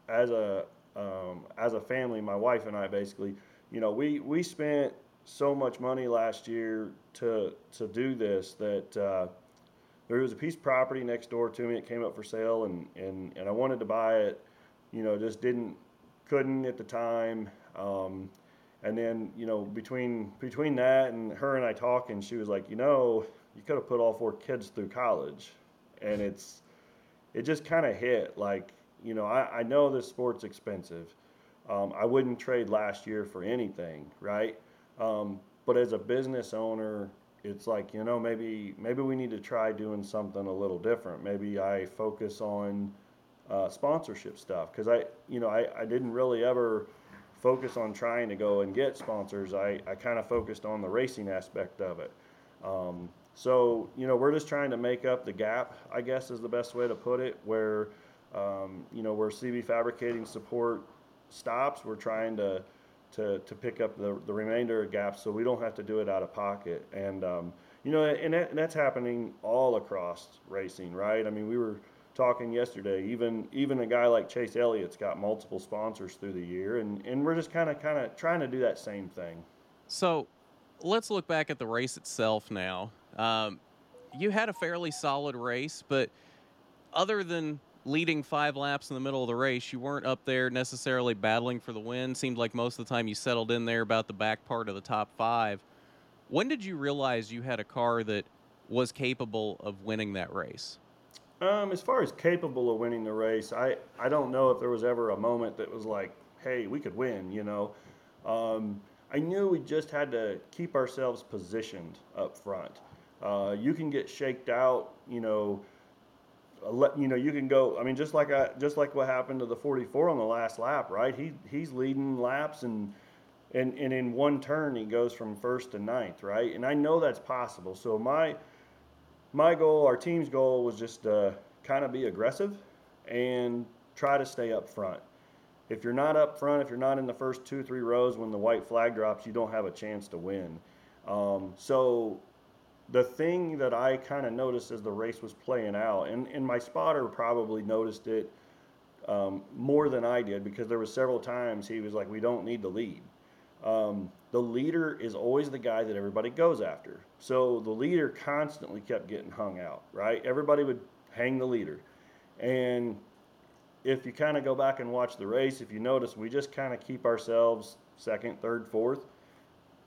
Speaker 3: as a um, as a family, my wife and I basically, you know, we we spent so much money last year to to do this that uh, there was a piece of property next door to me. It came up for sale, and and and I wanted to buy it. You know, just didn't couldn't at the time. And then you know between between that and her and I talking, she was like, you know, you could have put all four kids through college, and it's it just kind of hit like you know I, I know this sport's expensive. Um, I wouldn't trade last year for anything, right? Um, but as a business owner, it's like you know maybe maybe we need to try doing something a little different. Maybe I focus on uh, sponsorship stuff because I you know I, I didn't really ever focus on trying to go and get sponsors. I, I kind of focused on the racing aspect of it. Um, so you know we're just trying to make up the gap. I guess is the best way to put it. Where um, you know where CB Fabricating support stops, we're trying to to, to pick up the, the remainder of gaps so we don't have to do it out of pocket. And, um, you know, and, that, and that's happening all across racing, right? I mean, we were talking yesterday, even even a guy like Chase Elliott's got multiple sponsors through the year, and, and we're just kind of kind of trying to do that same thing.
Speaker 1: So let's look back at the race itself now. Um, you had a fairly solid race, but other than leading five laps in the middle of the race, you weren't up there necessarily battling for the win. Seemed like most of the time you settled in there about the back part of the top five. When did you realize you had a car that was capable of winning that race?
Speaker 3: Um, as far as capable of winning the race, I, I don't know if there was ever a moment that was like, hey, we could win, you know. Um, I knew we just had to keep ourselves positioned up front. Uh, you can get shaked out, you know, you know, you can go. I mean, just like I, just like what happened to the 44 on the last lap, right? He he's leading laps and and and in one turn he goes from first to ninth, right? And I know that's possible. So my my goal, our team's goal, was just to kind of be aggressive and try to stay up front. If you're not up front, if you're not in the first two three rows when the white flag drops, you don't have a chance to win. Um, so the thing that I kind of noticed as the race was playing out, and, and my spotter probably noticed it um, more than I did because there was several times he was like, "We don't need to lead." Um, the leader is always the guy that everybody goes after. So the leader constantly kept getting hung out, right? Everybody would hang the leader, and if you kind of go back and watch the race, if you notice, we just kind of keep ourselves second, third, fourth,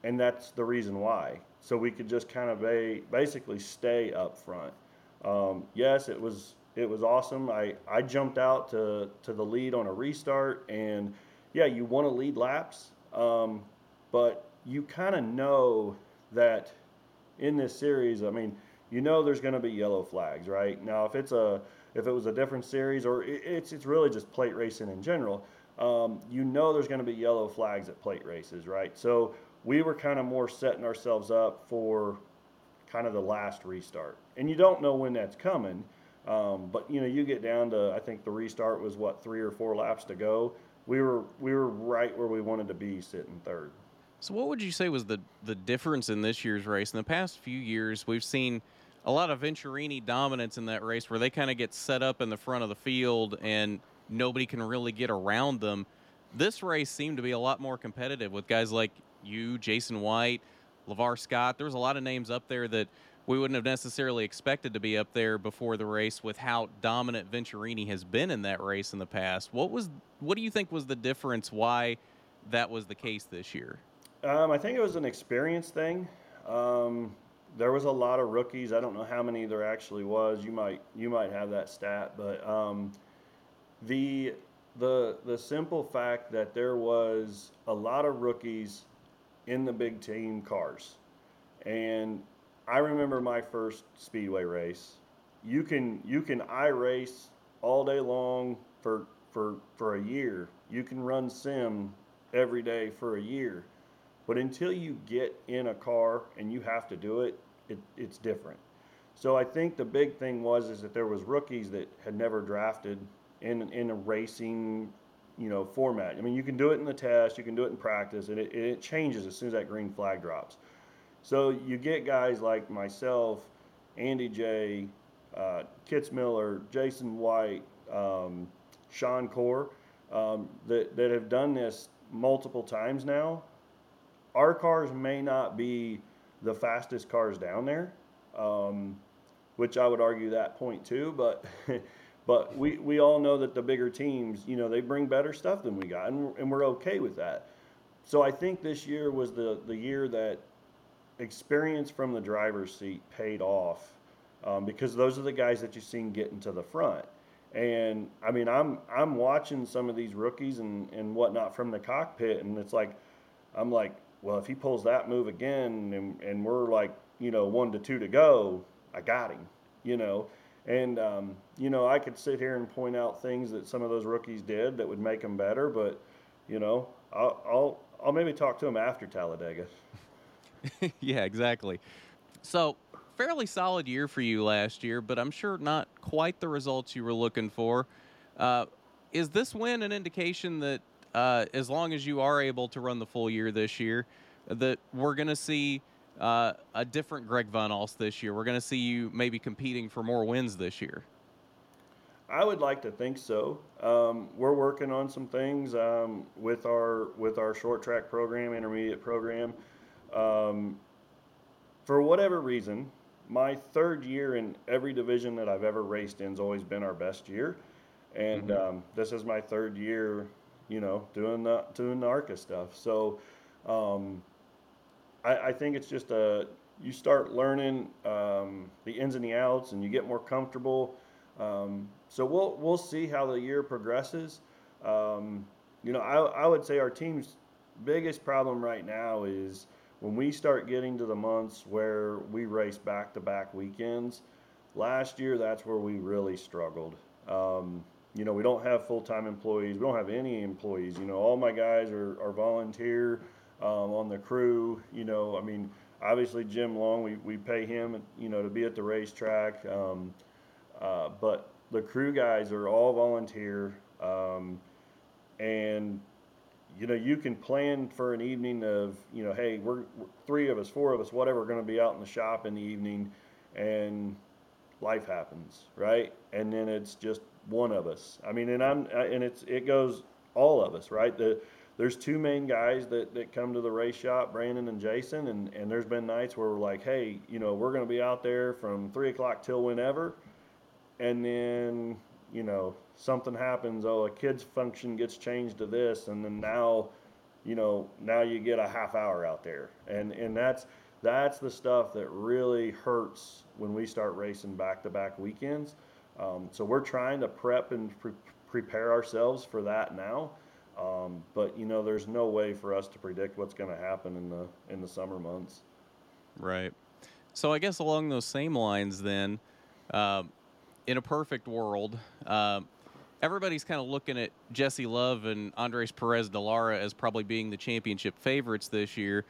Speaker 3: and that's the reason why so we could just kind of ba- basically stay up front. Um, yes, it was it was awesome. I, I jumped out to, to the lead on a restart, and yeah, you want to lead laps, um, but you kind of know that in this series, I mean, you know there's going to be yellow flags, right? Now, if it's a if it was a different series or it's it's really just plate racing in general, um, you know there's going to be yellow flags at plate races, right? So we were kind of more setting ourselves up for kind of the last restart, and you don't know when that's coming. Um, but you know, you get down to I think the restart was what three or four laps to go. We were we were right where we wanted to be, sitting third.
Speaker 1: So, what would you say was the the difference in this year's race? In the past few years, we've seen a lot of Venturini dominance in that race, where they kind of get set up in the front of the field and nobody can really get around them. This race seemed to be a lot more competitive with guys like you, Jason White, LeVar Scott. There was a lot of names up there that we wouldn't have necessarily expected to be up there before the race with how dominant Venturini has been in that race in the past. What was what do you think was the difference why that was the case this year?
Speaker 3: Um, I think it was an experience thing. Um, there was a lot of rookies. I don't know how many there actually was. You might you might have that stat, but um, the the the simple fact that there was a lot of rookies in the big team cars, and I remember my first speedway race. You can you can I race all day long for for for a year. You can run sim every day for a year. But until you get in a car and you have to do it, it it's different. So I think the big thing was is that there was rookies that had never drafted in in a racing, you know, format. I mean, you can do it in the test, you can do it in practice, and it, it changes as soon as that green flag drops. So you get guys like myself, Andy J, uh, Kitzmiller, Jason White, um, Sean Corr, um, that, that have done this multiple times now. Our cars may not be the fastest cars down there, um, which I would argue that point too, but but we, we all know that the bigger teams, you know, they bring better stuff than we got, and, and we're okay with that. So I think this year was the, the year that experience from the driver's seat paid off um, because those are the guys that you've seen getting to the front. And I mean, I'm I'm watching some of these rookies and, and whatnot from the cockpit, and it's like, I'm like, well, if he pulls that move again, and, and we're like, you know, one to two to go, I got him, you know. And um, you know, I could sit here and point out things that some of those rookies did that would make them better, but you know, I'll I'll, I'll maybe talk to him after Talladega.
Speaker 1: yeah, exactly. So, fairly solid year for you last year, but I'm sure not quite the results you were looking for. Uh, is this win an indication that uh, as long as you are able to run the full year this year, that we're going to see uh, a different Greg Van Alst this year? We're going to see you maybe competing for more wins this year.
Speaker 3: I would like to think so. Um, we're working on some things um, with our with our short track program, intermediate program. Um, for whatever reason, my third year in every division that I've ever raced in has always been our best year, and mm-hmm. um, this is my third year, you know, doing the doing the ARCA stuff. So, um, I, I, think it's just a you start learning um, the ins and the outs, and you get more comfortable. Um, so we'll we'll see how the year progresses. Um, you know, I, I would say our team's biggest problem right now is when we start getting to the months where we race back to back weekends, last year that's where we really struggled. Um, you know, we don't have full time employees, we don't have any employees. You know, all my guys are, are volunteer um, on the crew. You know, I mean, obviously Jim Long, we, we pay him, you know, to be at the racetrack. Um, uh, but the crew guys are all volunteer. Um, and you know, you can plan for an evening of, you know, hey, we're, we're three of us, four of us, whatever, going to be out in the shop in the evening, and life happens, right? And then it's just one of us. I mean, and I'm, and it's it goes all of us, right? The there's two main guys that, that come to the race shop, Brandon and Jason, and, and there's been nights where we're like, hey, you know, we're going to be out there from three o'clock till whenever, and then you know something happens oh a kid's function gets changed to this and then now you know now you get a half hour out there and and that's that's the stuff that really hurts when we start racing back to back weekends. Um, so we're trying to prep and pre- prepare ourselves for that now. Um, but you know, there's no way for us to predict what's going to happen in the in the summer months.
Speaker 1: Right. So I guess along those same lines, then, um, in a perfect world, um, everybody's kind of looking at Jesse Love and Andres Perez de Lara as probably being the championship favorites this year.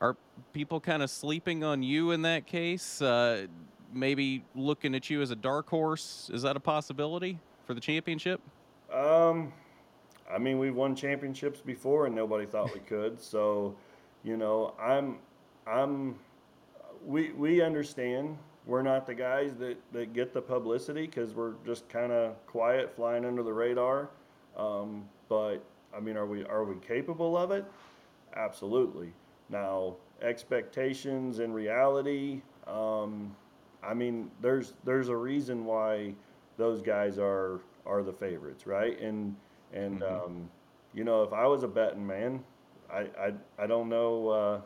Speaker 1: Are people kind of sleeping on you in that case? Uh, maybe looking at you as a dark horse? Is that a possibility for the championship?
Speaker 3: Um, I mean, we've won championships before, and nobody thought we could. So, you know, I'm, I'm, we we understand we're not the guys that that get the publicity because we're just kind of quiet, flying under the radar. Um, but I mean, are we are we capable of it? Absolutely. Now, expectations and reality. Um, I mean, there's there's a reason why those guys are are the favorites, right? And and mm-hmm. um, you know, if I was a betting man, I I, I don't know. Uh,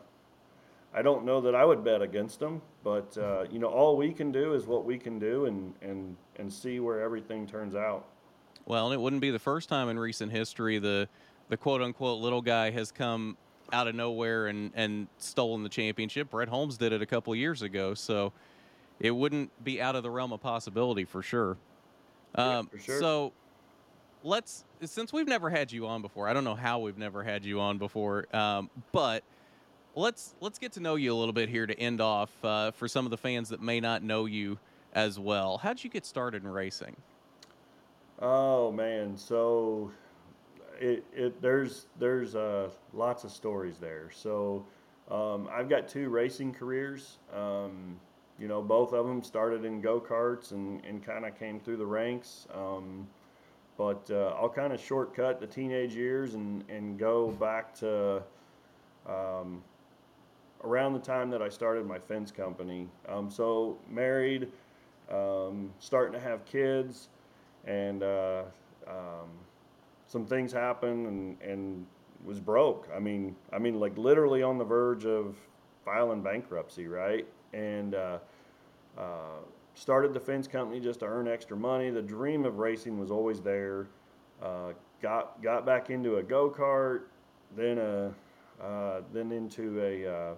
Speaker 3: I don't know that I would bet against them, but uh, you know, all we can do is what we can do, and and and see where everything turns out.
Speaker 1: Well, and it wouldn't be the first time in recent history the the quote unquote little guy has come out of nowhere and and stolen the championship. Bret Holmes did it a couple years ago, so it wouldn't be out of the realm of possibility for sure.
Speaker 3: Um, yeah, for sure.
Speaker 1: So let's since we've never had you on before. I don't know how we've never had you on before, um, but let's let's get to know you a little bit here to end off uh, for some of the fans that may not know you as well. How did you get started in racing?
Speaker 3: Oh man, so it, it there's there's uh, lots of stories there. So um, I've got two racing careers. Um, you know, both of them started in go karts and, and kind of came through the ranks. Um, but uh, I'll kind of shortcut the teenage years and, and go back to um, around the time that I started my fence company. Um, so married, um, starting to have kids, and uh, um, some things happened and, and was broke. I mean, I mean, like literally on the verge of filing bankruptcy, right? And uh, uh, started the fence company just to earn extra money. The dream of racing was always there. Uh, got got back into a go kart, then a uh, then into a uh,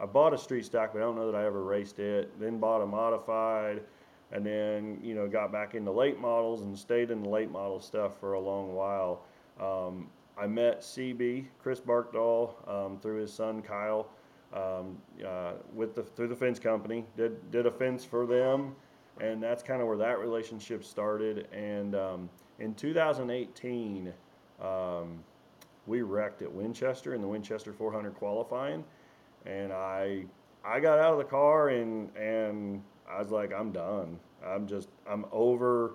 Speaker 3: I bought a street stock, but I don't know that I ever raced it. Then bought a modified, and then you know got back into late models and stayed in the late model stuff for a long while. Um, I met CB Chris Barkdahl um, through his son Kyle um, uh, with the through the fence company. Did did a fence for them, and that's kind of where that relationship started. And um, in 2018, um, we wrecked at Winchester in the Winchester 400 qualifying and I I got out of the car and and I was like, I'm done. I'm just I'm over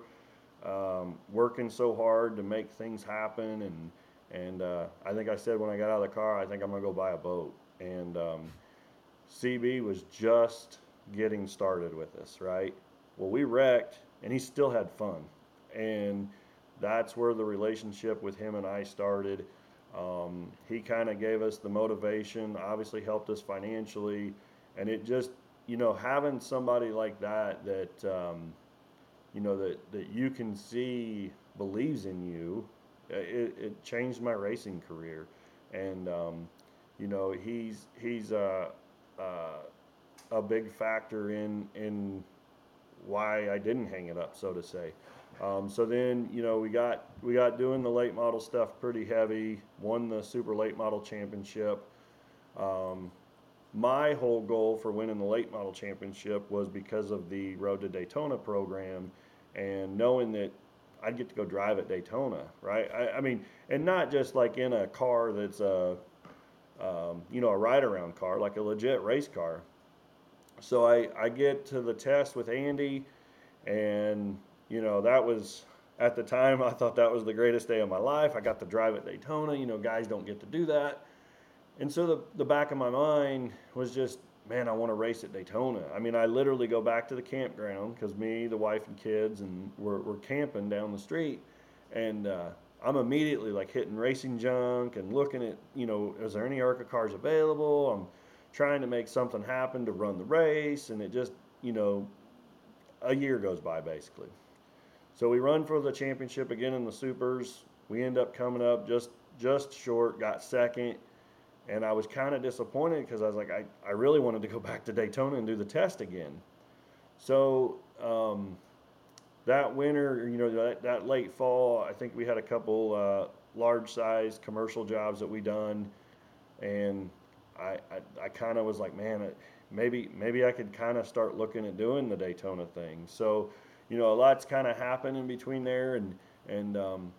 Speaker 3: um, working so hard to make things happen and and uh, I think I said when I got out of the car, I think I'm gonna go buy a boat. And um, CB was just getting started with us, right? Well, we wrecked, and he still had fun, and that's where the relationship with him and I started. Um, he kind of gave us the motivation, obviously helped us financially, and it just, you know, having somebody like that that, um, you know, that, that you can see believes in you, it, it changed my racing career. And, um, you know, he's, he's a, a, big factor in, in why I didn't hang it up, so to say. Um, so then, you know, we got we got doing the late model stuff pretty heavy. Won the super late model championship. Um, my whole goal for winning the late model championship was because of the Road to Daytona program, and knowing that I'd get to go drive at Daytona, right? I, I mean, and not just like in a car that's a, um, you know, a ride around car, like a legit race car. So I, I get to the test with Andy, and you know, that was at the time I thought that was the greatest day of my life. I got to drive at Daytona. You know, guys don't get to do that. And so the the back of my mind was just, man, I want to race at Daytona. I mean, I literally go back to the campground because me, the wife, and kids, and we're, we're camping down the street, and uh, I'm immediately like hitting racing junk and looking at, you know, is there any ARCA cars available? I'm trying to make something happen to run the race, and it just, you know, a year goes by basically. So we run for the championship again in the supers. We end up coming up just just short, got second, and I was kind of disappointed because I was like, I, I really wanted to go back to Daytona and do the test again. So um, that winter, you know, that, that late fall, I think we had a couple uh, large sized commercial jobs that we done, and I I, I kind of was like, man, maybe maybe I could kind of start looking at doing the Daytona thing. So, you know, a lot's kind of happened in between there, and and um,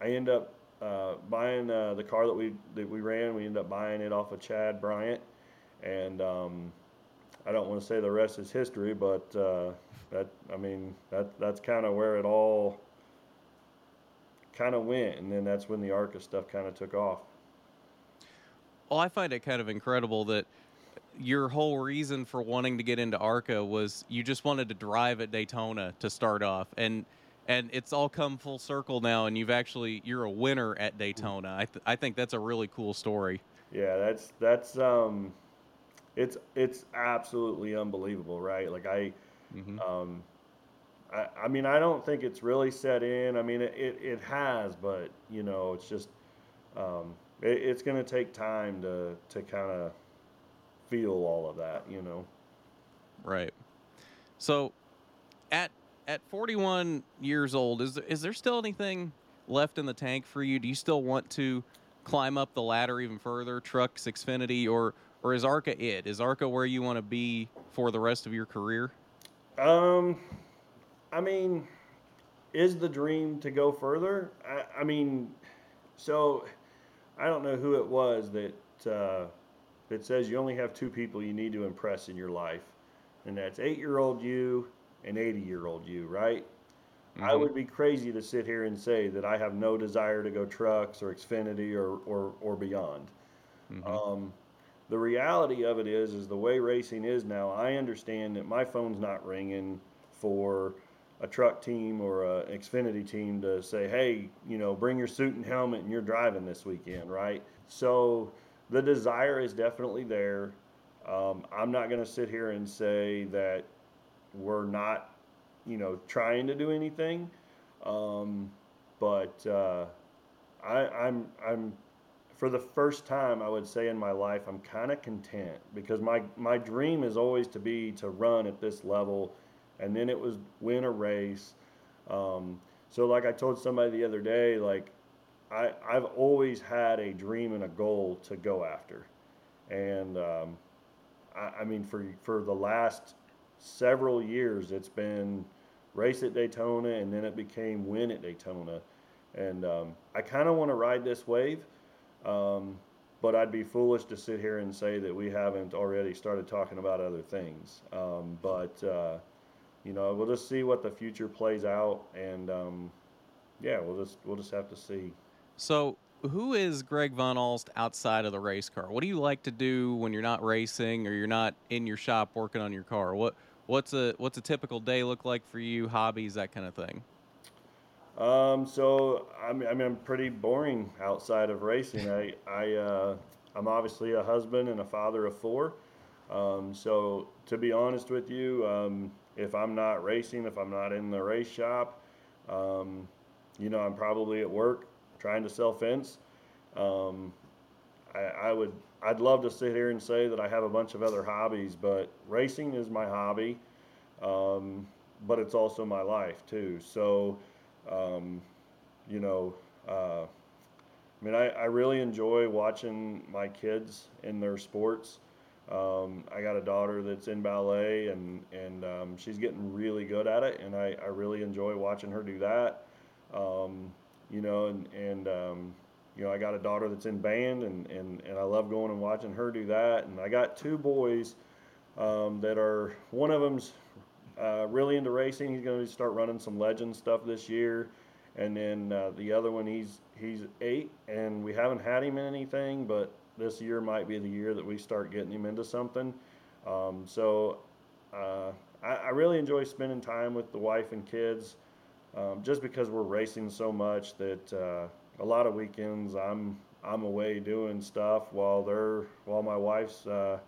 Speaker 3: I end up uh, buying uh, the car that we that we ran. We ended up buying it off of Chad Bryant, and um, I don't want to say the rest is history, but uh, that I mean that that's kind of where it all kind of went, and then that's when the ARCA stuff kind of took off.
Speaker 1: Well, I find it kind of incredible that your whole reason for wanting to get into ARCA was you just wanted to drive at Daytona to start off, and and it's all come full circle now, and you've actually you're a winner at Daytona. I th- I think that's a really cool story.
Speaker 3: Yeah, that's that's um, it's it's absolutely unbelievable, right? Like I, mm-hmm. um, I, I mean I don't think it's really set in. I mean it it, it has, but you know it's just um, it, it's going to take time to to kind of feel all of that, you know.
Speaker 1: Right. So, at at 41 years old, is there, is there still anything left in the tank for you? Do you still want to climb up the ladder even further, trucks, Xfinity, or or is ARCA it? Is ARCA where you want to be for the rest of your career?
Speaker 3: Um, I mean, is the dream to go further? I, I mean, so I don't know who it was that uh, that says you only have two people you need to impress in your life, and that's eight-year-old you and 80 year old you, right? Mm-hmm. I would be crazy to sit here and say that I have no desire to go trucks or Xfinity or, or, or beyond. Mm-hmm. Um, the reality of it is, is the way racing is now, I understand that my phone's not ringing for a truck team or a Xfinity team to say, hey, you know, bring your suit and helmet and you're driving this weekend, right? So the desire is definitely there. Um, I'm not going to sit here and say that we're not, you know, trying to do anything. Um, but uh, I, I'm I'm for the first time I would say in my life I'm kind of content because my my dream is always to be to run at this level, and then it was win a race. Um, so like I told somebody the other day, like I I've always had a dream and a goal to go after, and um, I, I mean for for the last several years it's been race at Daytona and then it became win at Daytona. And um, I kind of want to ride this wave, um, but I'd be foolish to sit here and say that we haven't already started talking about other things. Um, but, uh, you know, we'll just see what the future plays out. And um, yeah, we'll just, we'll just have to see.
Speaker 1: So, who is Greg Van Alst outside of the race car? What do you like to do when you're not racing or you're not in your shop working on your car? What what's a what's a typical day look like for you? Hobbies, that kind of thing.
Speaker 3: Um, so I mean, I mean, I'm pretty boring outside of racing. I, I, uh, I'm obviously a husband and a father of four. Um, so to be honest with you, um, if I'm not racing, if I'm not in the race shop, um, you know, I'm probably at work trying to sell fence. Um, I, I would I'd love to sit here and say that I have a bunch of other hobbies, but racing is my hobby, um, but it's also my life too. So, um, you know, uh, I mean, I, I really enjoy watching my kids in their sports. Um, I got a daughter that's in ballet, and and um, she's getting really good at it, and I, I really enjoy watching her do that. Um, you know, and and um, you know, I got a daughter that's in band, and, and, and I love going and watching her do that. And I got two boys um, that are, one of them's uh, really into racing. He's going to start running some legend stuff this year. And then uh, the other one, he's he's eight, and we haven't had him in anything, but this year might be the year that we start getting him into something. Um, so uh, I, I, really enjoy spending time with the wife and kids, um, just because we're racing so much that uh, a lot of weekends I'm I'm away doing stuff while they're while my wife's uh,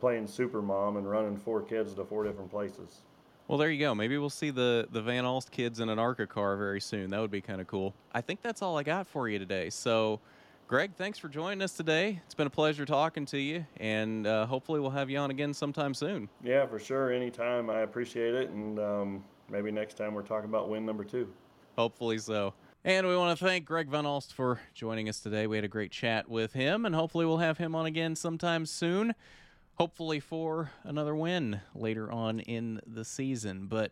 Speaker 3: playing super mom and running four kids to four different places.
Speaker 1: Well, there you go. Maybe we'll see the the Van Alst kids in an ARCA car very soon. That would be kind of cool. I think that's all I got for you today. So, Greg, thanks for joining us today. It's been a pleasure talking to you, and uh, hopefully we'll have you on again sometime soon.
Speaker 3: Yeah, for sure. Anytime. I appreciate it, and um, maybe next time we're talking about win number two.
Speaker 1: Hopefully so. And we want to thank Greg Van Alst for joining us today. We had a great chat with him, and hopefully we'll have him on again sometime soon hopefully for another win later on in the season. But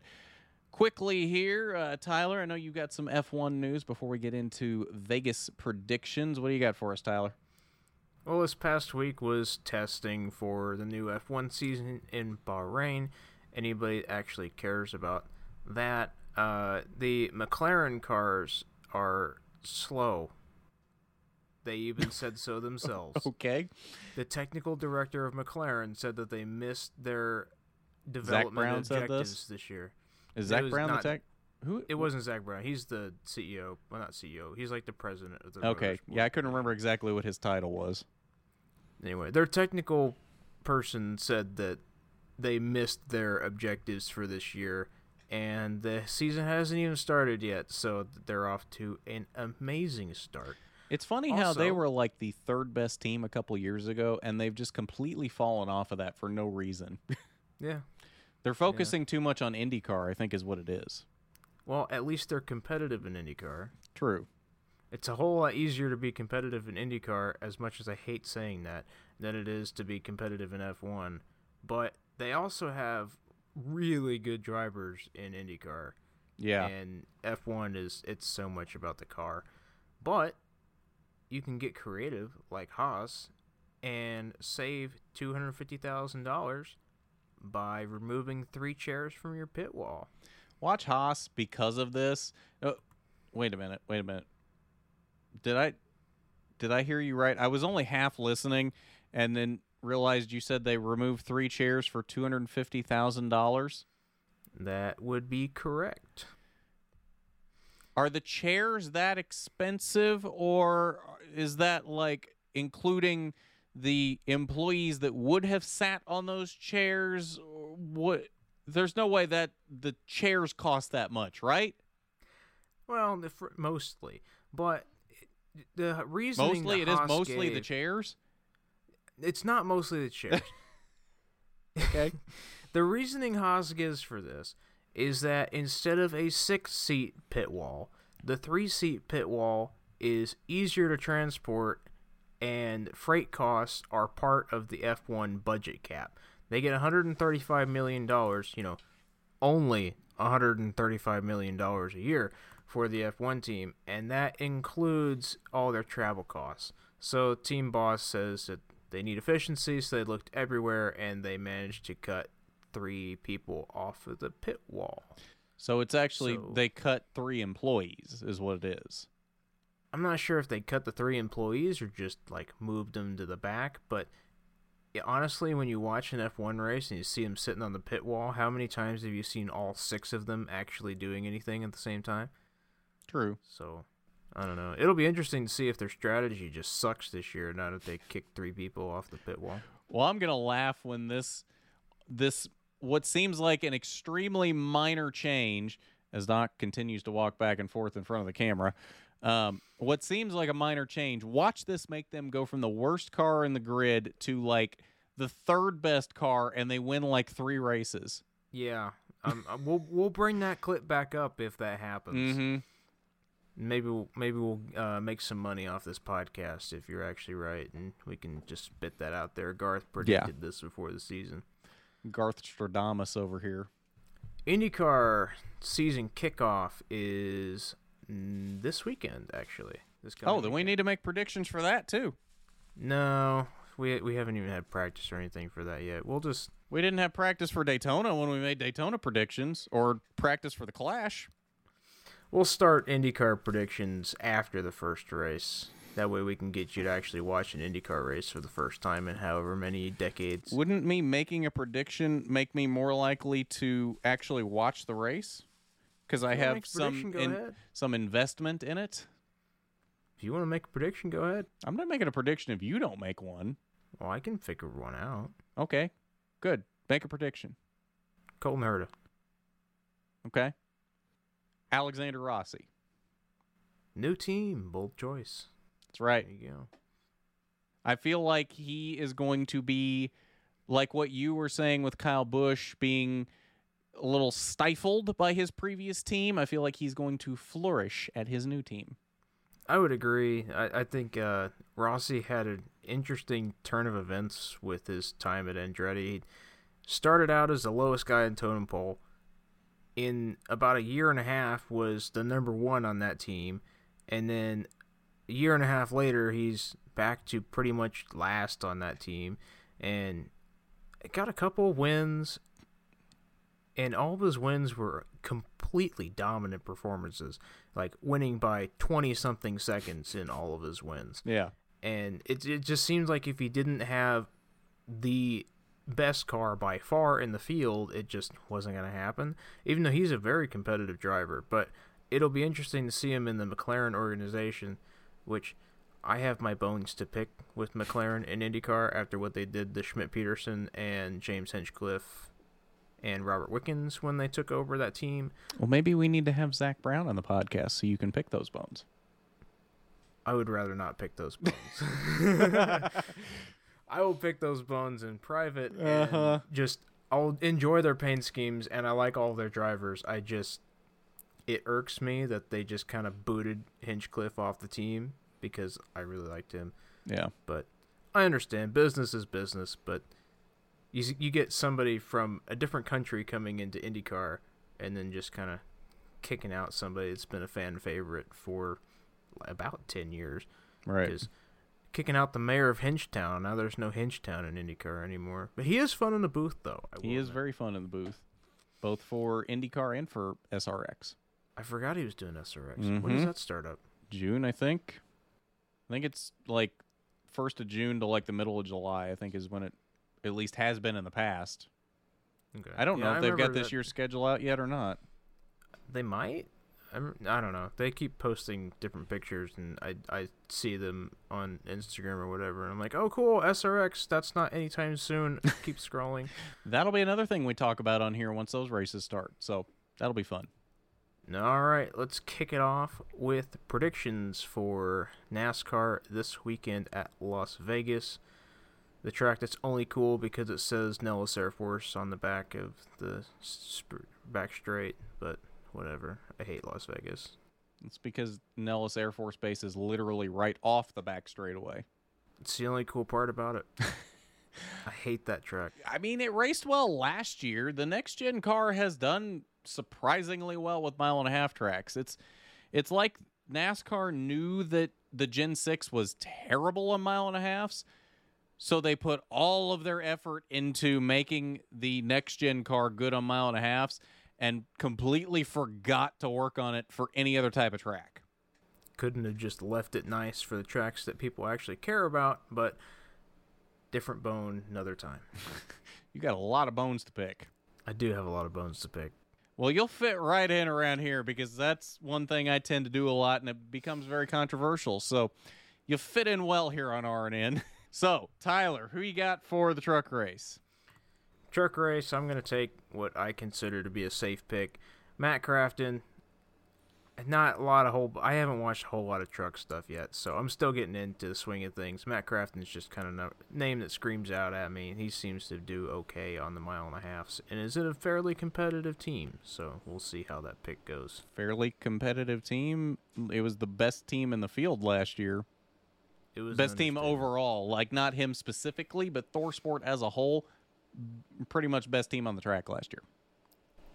Speaker 1: quickly here, uh, Tyler, I know you got some F1 news before we get into Vegas predictions. What do you got for us, Tyler?
Speaker 2: Well, this past week was testing for the new F1 season in Bahrain. Anybody actually cares about that? Uh, the McLaren cars are slow they even said so themselves.
Speaker 1: okay.
Speaker 2: The technical director of McLaren said that they missed their development objectives this?
Speaker 1: this?
Speaker 2: year.
Speaker 1: Is Zak Brown not, the tech?
Speaker 2: Who? It wasn't Zak Brown. He's the CEO. Well, not CEO. He's like the president of the.
Speaker 1: Okay. Yeah, I couldn't remember exactly what his title was.
Speaker 2: Anyway, their technical person said that they missed their objectives for this year, and the season hasn't even started yet. So they're off to an amazing start.
Speaker 1: It's funny also, how they were like the third best team a couple years ago, and they've just completely fallen off of that for no reason.
Speaker 2: yeah.
Speaker 1: They're focusing yeah. too much on IndyCar, I think, is what it is.
Speaker 2: Well, at least they're competitive in IndyCar.
Speaker 1: True.
Speaker 2: It's a whole lot easier to be competitive in IndyCar, as much as I hate saying that, than it is to be competitive in F1. But they also have really good drivers in IndyCar.
Speaker 1: Yeah.
Speaker 2: And F1 is it's so much about the car. But you can get creative like Haas and save $250,000 by removing three chairs from your pit wall.
Speaker 1: Watch Haas because of this. Oh, wait a minute. Wait a minute. Did I did I hear you right? I was only half listening and then realized you said they removed three chairs for $250,000.
Speaker 2: That would be correct.
Speaker 1: Are the chairs that expensive, or is that like including the employees that would have sat on those chairs? What? There's no way that the chairs cost that much, right?
Speaker 2: Well, mostly, but the reason
Speaker 1: mostly it is mostly gave, the chairs.
Speaker 2: It's not mostly the chairs.
Speaker 1: okay.
Speaker 2: the reasoning Haas gives for this is that instead of a six seat pit wall, the three seat pit wall is easier to transport and freight costs are part of the F1 budget cap. They get $135 million, you know, only $135 million a year for the F1 team, and that includes all their travel costs. So, Team Boss says that they need efficiency, so they looked everywhere and they managed to cut three people off of the pit wall.
Speaker 1: So it's actually so, they cut three employees, is what it is.
Speaker 2: I'm not sure if they cut the three employees or just like moved them to the back, but yeah, honestly, when you watch an F1 race and you see them sitting on the pit wall, how many times have you seen all six of them actually doing anything at the same time?
Speaker 1: True.
Speaker 2: So I don't know. It'll be interesting to see if their strategy just sucks this year now that they kicked three people off the pit wall.
Speaker 1: Well, I'm gonna laugh when this this what seems like an extremely minor change as Doc continues to walk back and forth in front of the camera. Um, what seems like a minor change. Watch this make them go from the worst car in the grid to like the third best car, and they win like three races.
Speaker 2: Yeah, um, uh, we'll we'll bring that clip back up if that happens.
Speaker 1: Mm-hmm.
Speaker 2: Maybe we'll maybe we'll uh, make some money off this podcast if you're actually right, and we can just spit that out there. Garth predicted yeah. this before the season.
Speaker 1: Garth Stradamus over here.
Speaker 2: IndyCar season kickoff is this weekend, actually. This
Speaker 1: oh, then
Speaker 2: weekend.
Speaker 1: we need to make predictions for that too.
Speaker 2: No, we we haven't even had practice or anything for that yet. We'll just
Speaker 1: we didn't have practice for Daytona when we made Daytona predictions, or practice for the Clash.
Speaker 2: We'll start IndyCar predictions after the first race. That way we can get you to actually watch an IndyCar race for the first time in however many decades.
Speaker 1: Wouldn't me making a prediction make me more likely to actually watch the race? Because I have some in, some investment in it.
Speaker 2: If you want to make a prediction, go ahead.
Speaker 1: I'm not making a prediction if you don't make one.
Speaker 2: Well, I can figure one out.
Speaker 1: Okay, Good. Make a prediction.
Speaker 2: Cole Herta.
Speaker 1: Okay. Alexander Rossi.
Speaker 2: New team, bold choice.
Speaker 1: That's right.
Speaker 2: There you go.
Speaker 1: I feel like he is going to be like what you were saying with Kyle Busch being a little stifled by his previous team. I feel like he's going to flourish at his new team.
Speaker 2: I would agree. I, I think uh, Rossi had an interesting turn of events with his time at Andretti. He started out as the lowest guy in totem pole. In about a year and a half, was the number one on that team, and then a year and a half later, he's back to pretty much last on that team, and got a couple wins. And all of his wins were completely dominant performances like winning by 20 something seconds in all of his wins.
Speaker 1: Yeah.
Speaker 2: And it it just seems like if he didn't have the best car by far in the field, it just wasn't going to happen. Even though he's a very competitive driver, but it'll be interesting to see him in the McLaren organization, which I have my bones to pick with McLaren and IndyCar after what they did to Schmidt Peterson and James Hinchcliffe and Robert Wickens when they took over that team.
Speaker 1: Well, maybe we need to have Zak Brown on the podcast so you can pick those bones.
Speaker 2: I would rather not pick those bones. I will pick those bones in private and
Speaker 1: Uh-huh.
Speaker 2: just I'll enjoy their paint schemes and I like all their drivers. I just it irks me that they just kind of booted Hinchcliffe off the team because I really liked him.
Speaker 1: Yeah.
Speaker 2: But I understand business is business, but you you get somebody from a different country coming into IndyCar and then just kind of kicking out somebody that's been a fan favorite for about 10 years
Speaker 1: Right.
Speaker 2: because kicking out the mayor of Hinchtown. Now there's no Hinchtown in IndyCar anymore. But he is fun in the booth, though.
Speaker 1: He is
Speaker 2: admit.
Speaker 1: very fun in the booth, both for IndyCar and for SRX.
Speaker 2: I forgot he was doing SRX. When does
Speaker 1: Mhm.
Speaker 2: that start up?
Speaker 1: June, I think. I think it's like first of June to like the middle of July. I think is when it at least has been in the past.
Speaker 2: Okay.
Speaker 1: I don't
Speaker 2: Yeah,
Speaker 1: know if they've got this year's schedule out yet or not.
Speaker 2: They might. I'm, I don't know. They keep posting different pictures, and I I see them on Instagram or whatever. And I'm like, oh, cool, SRX. That's not anytime soon. keep scrolling.
Speaker 1: That'll be another thing we talk about on here once those races start. So that'll be fun.
Speaker 2: All right, let's kick it off with predictions for NASCAR this weekend at Las Vegas. The track that's only cool because it says Nellis Air Force on the back of the back straight, but whatever. I hate Las Vegas.
Speaker 1: It's because Nellis Air Force Base is literally right off the back straightaway.
Speaker 2: It's the only cool part about it. I hate that track.
Speaker 1: I mean, it raced well last year. The next gen car has done surprisingly well with mile and a half tracks. It's it's like NASCAR knew that the Gen 6 was terrible on mile and a halves, so they put all of their effort into making the next gen car good on mile and a halves and completely forgot to work on it for any other type of track.
Speaker 2: Couldn't have just left it nice for the tracks that people actually care about, but different bone another time.
Speaker 1: You got a lot of bones to pick.
Speaker 2: I do have a lot of bones to pick.
Speaker 1: Well, you'll fit right in around here because that's one thing I tend to do a lot, and it becomes very controversial. So you fit in well here on RNN. So Tyler, who you got for the truck race?
Speaker 2: Truck race, I'm going to take what I consider to be a safe pick. Matt Crafton, not a lot of whole. I haven't watched a whole lot of truck stuff yet, so I'm still getting into the swing of things. Matt Crafton's just kind of no, name that screams out at me. He seems to do okay on the mile and a half, and is in a fairly competitive team. So we'll see how that pick goes.
Speaker 1: Fairly competitive team. It was the best team in the field last year.
Speaker 2: It was
Speaker 1: Best team overall. Like not him specifically, but ThorSport as a whole. Pretty much best team on the track last year.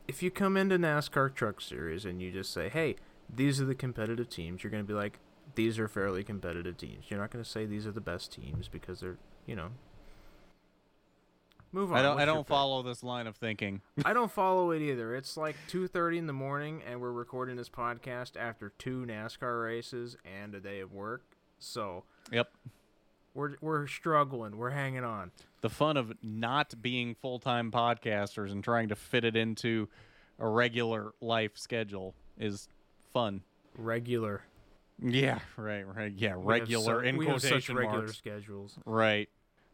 Speaker 2: if you come into NASCAR Truck Series and you just say, "Hey, these are the competitive teams," you're going to be like, "These are fairly competitive teams." You're not going to say these are the best teams because they're, you know. Move on.
Speaker 1: I don't.
Speaker 2: What's
Speaker 1: I don't
Speaker 2: pick?
Speaker 1: follow this line of thinking.
Speaker 2: I don't follow it either. It's like 2:30 in the morning, and we're recording this podcast after two NASCAR races and a day of work. So
Speaker 1: Yep.
Speaker 2: we're we're struggling. We're hanging on.
Speaker 1: the fun of not being full-time podcasters and trying to fit it into a regular life schedule is fun.
Speaker 2: Regular.
Speaker 1: Yeah, right, right. Yeah,
Speaker 2: We have
Speaker 1: regular
Speaker 2: su-
Speaker 1: in
Speaker 2: we have
Speaker 1: quotation
Speaker 2: such regular
Speaker 1: marks.
Speaker 2: schedules.
Speaker 1: Right.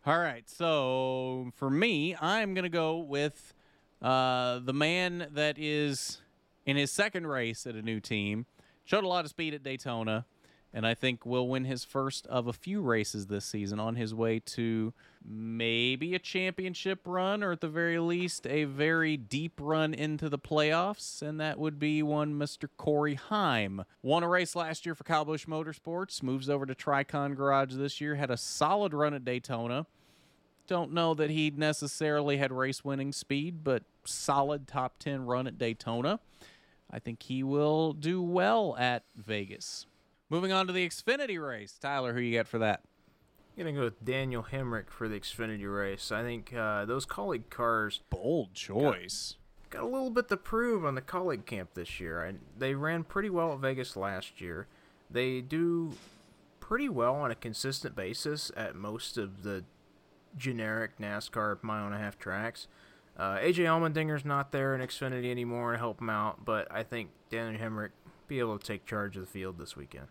Speaker 1: All right. So for me, I'm going to go with uh, the man that is in his second race at a new team. Showed a lot of speed at Daytona, and I think will win his first of a few races this season on his way to maybe a championship run or at the very least a very deep run into the playoffs, and that would be one Mr. Corey Heim. Won a race last year for Kyle Busch Motorsports, moves over to Tricon Garage this year, had a solid run at Daytona. Don't know that he necessarily had race winning speed, but solid top 10 run at Daytona. I think he will do well at Vegas. Moving on to the Xfinity race. Tyler, who you got for that?
Speaker 2: I'm gonna go with Daniel Hemric for the Xfinity race. I think uh, those Kaulig cars
Speaker 1: Bold choice.
Speaker 2: got a little bit to prove on the Kaulig camp this year. I, they ran pretty well at Vegas last year. They do pretty well on a consistent basis at most of the generic NASCAR mile and a half tracks. Uh, AJ Allmendinger's not there in Xfinity anymore to help him out, but I think Daniel Hemric be able to take charge of the field this weekend.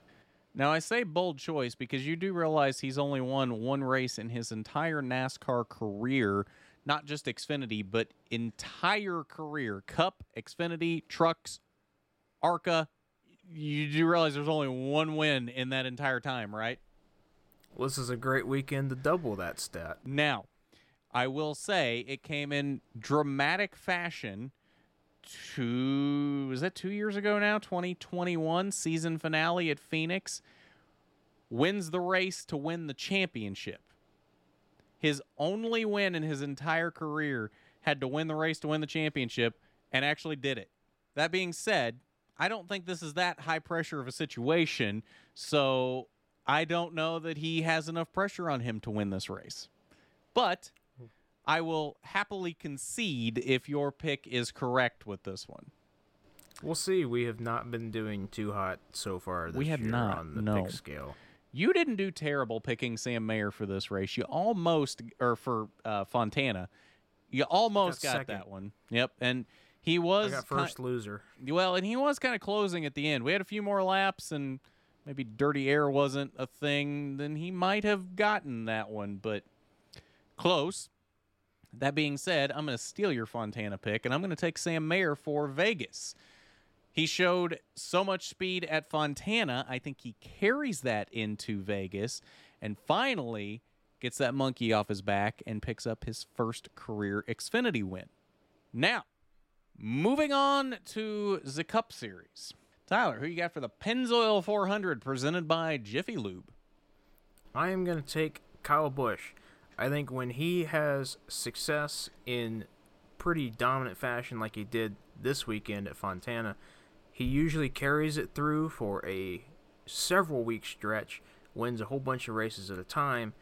Speaker 1: Now, I say bold choice because you do realize he's only won one race in his entire NASCAR career, not just Xfinity, but entire career. Cup, Xfinity, trucks, ARCA. You do realize there's only one win in that entire time, right?
Speaker 2: Well, this is a great weekend to double that stat.
Speaker 1: Now, I will say it came in dramatic fashion. Two was that two years ago now? 2021 season finale at Phoenix. Wins the race to win the championship. His only win in his entire career had to win the race to win the championship and actually did it. That being said, I don't think this is that high pressure of a situation, so I don't know that he has enough pressure on him to win this race. But I will happily concede if your pick is correct with this one.
Speaker 2: We'll see. We have not been doing too hot so far this
Speaker 1: We have
Speaker 2: year
Speaker 1: not,
Speaker 2: on the
Speaker 1: no.
Speaker 2: pick scale.
Speaker 1: You didn't do terrible picking Sam Mayer for this race. You almost, or for uh, Fontana, you almost
Speaker 2: Got
Speaker 1: got, that one. Yep, and he
Speaker 2: I
Speaker 1: was
Speaker 2: first loser.
Speaker 1: well, and he was kind of closing at the end. We had a few more laps, and maybe dirty air wasn't a thing. Then he might have gotten that one, but close. That being said, I'm going to steal your Fontana pick, and I'm going to take Sam Mayer for Vegas. He showed so much speed at Fontana. I think he carries that into Vegas and finally gets that monkey off his back and picks up his first career Xfinity win. Now, moving on to the Cup Series. Tyler, who you got for the Pennzoil 400 presented by Jiffy Lube?
Speaker 2: I am going to take Kyle Busch. I think when he has success in pretty dominant fashion like he did this weekend at Fontana, he usually carries it through for a several week stretch, wins a whole bunch of races at a time,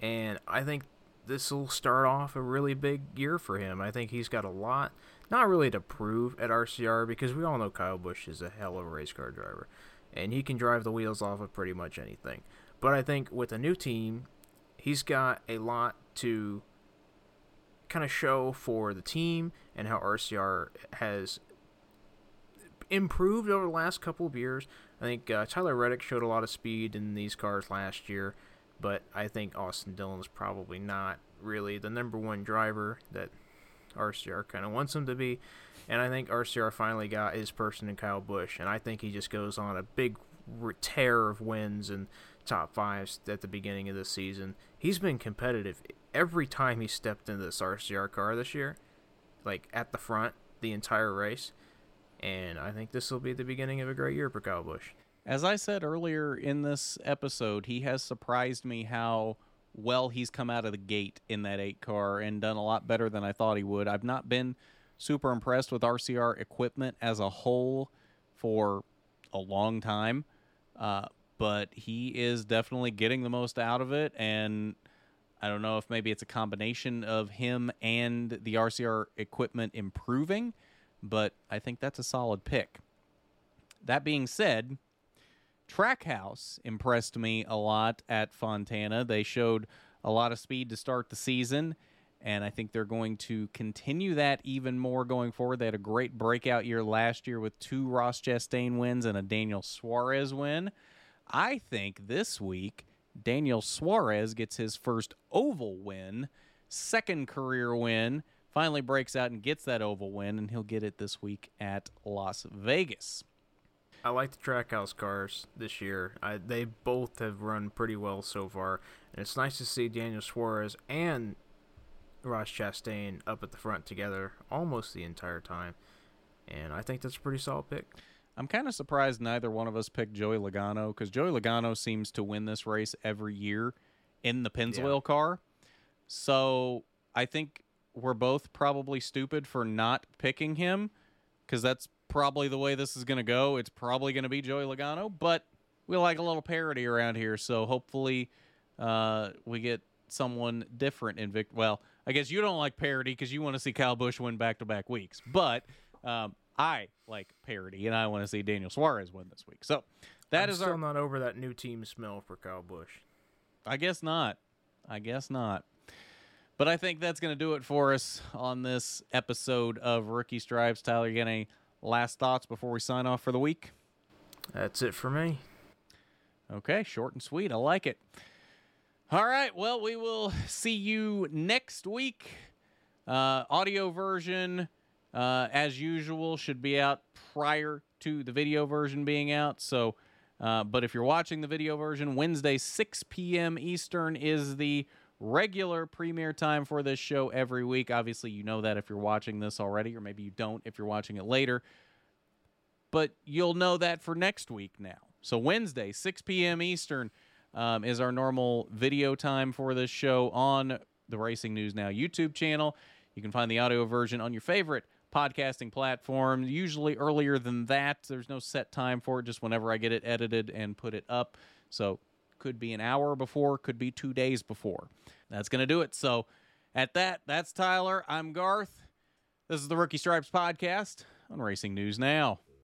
Speaker 2: and I think this will start off a really big year for him. I think he's got a lot, not really to prove at RCR because we all know Kyle Busch is a hell of a race car driver, and he can drive the wheels off of pretty much anything. But I think with a new team, he's got a lot to kind of show for the team and how RCR has improved over the last couple of years. I think uh, Tyler Reddick showed a lot of speed in these cars last year, but I think Austin Dillon is probably not really the number one driver that RCR kind of wants him to be. And I think RCR finally got his person in Kyle Busch, and I think he just goes on a big tear of wins and top fives at the beginning of the season. He's been competitive every time he stepped into this RCR car this year, like at the front the entire race. And I think this will be the beginning of a great year for Kyle Busch.
Speaker 1: As I said earlier in this episode, he has surprised me how well he's come out of the gate in that 8 car and done a lot better than I thought he would. I've not been super impressed with RCR equipment as a whole for a long time, uh, but he is definitely getting the most out of it. And I don't know if maybe it's a combination of him and the RCR equipment improving, but I think that's a solid pick. That being said, Trackhouse impressed me a lot at Fontana. They showed a lot of speed to start the season, and I think they're going to continue that even more going forward. They had a great breakout year last year with two Ross Chastain wins and a Daniel Suarez win. I think this week Daniel Suarez gets his first oval win, second career win. Finally breaks out and gets that oval win, and he'll get it this week at Las Vegas.
Speaker 2: I like the trackhouse cars this year. I, they both have run pretty well so far, and it's nice to see Daniel Suarez and Ross Chastain up at the front together almost the entire time. And I think that's a pretty solid pick.
Speaker 1: I'm kind of surprised neither one of us picked Joey Logano because Joey Logano seems to win this race every year in the Pennzoil
Speaker 2: Yeah.
Speaker 1: car. So I think we're both probably stupid for not picking him because that's probably the way this is going to go. It's probably going to be Joey Logano, but we like a little parody around here. So hopefully uh, we get someone different in Vic. Well, I guess you don't like parody because you want to see Kyle Busch win back to back weeks, but um, I like parody and I want to see Daniel Suarez win this week. So that
Speaker 2: I'm
Speaker 1: is
Speaker 2: still
Speaker 1: our.
Speaker 2: not over that new team smell for Kyle Busch.
Speaker 1: I guess not. I guess not. But I think that's going to do it for us on this episode of Rookie Stripes. Tyler, you got any last thoughts before we sign off for the week?
Speaker 2: That's it for me.
Speaker 1: Okay, short and sweet. I like it. All right. Well, we will see you next week. Uh, audio version, uh, as usual, should be out prior to the video version being out. So, uh, but if you're watching the video version, Wednesday, 6 p.m. Eastern is the regular premiere time for this show every week. Obviously, you know that if you're watching this already, or maybe you don't if you're watching it later but you'll know that for next week now. So Wednesday, 6 p.m. Eastern, um, is our normal video time for this show on the Racing News Now YouTube channel. You can find the audio version on your favorite podcasting platform. Usually earlier than that. There's no set time for it, just whenever I get it edited and put it up. So could be an hour before, could be two days before. That's going to do it. So at that, that's Tyler. I'm Garth. This is the Rookie Stripes podcast on Racing News Now.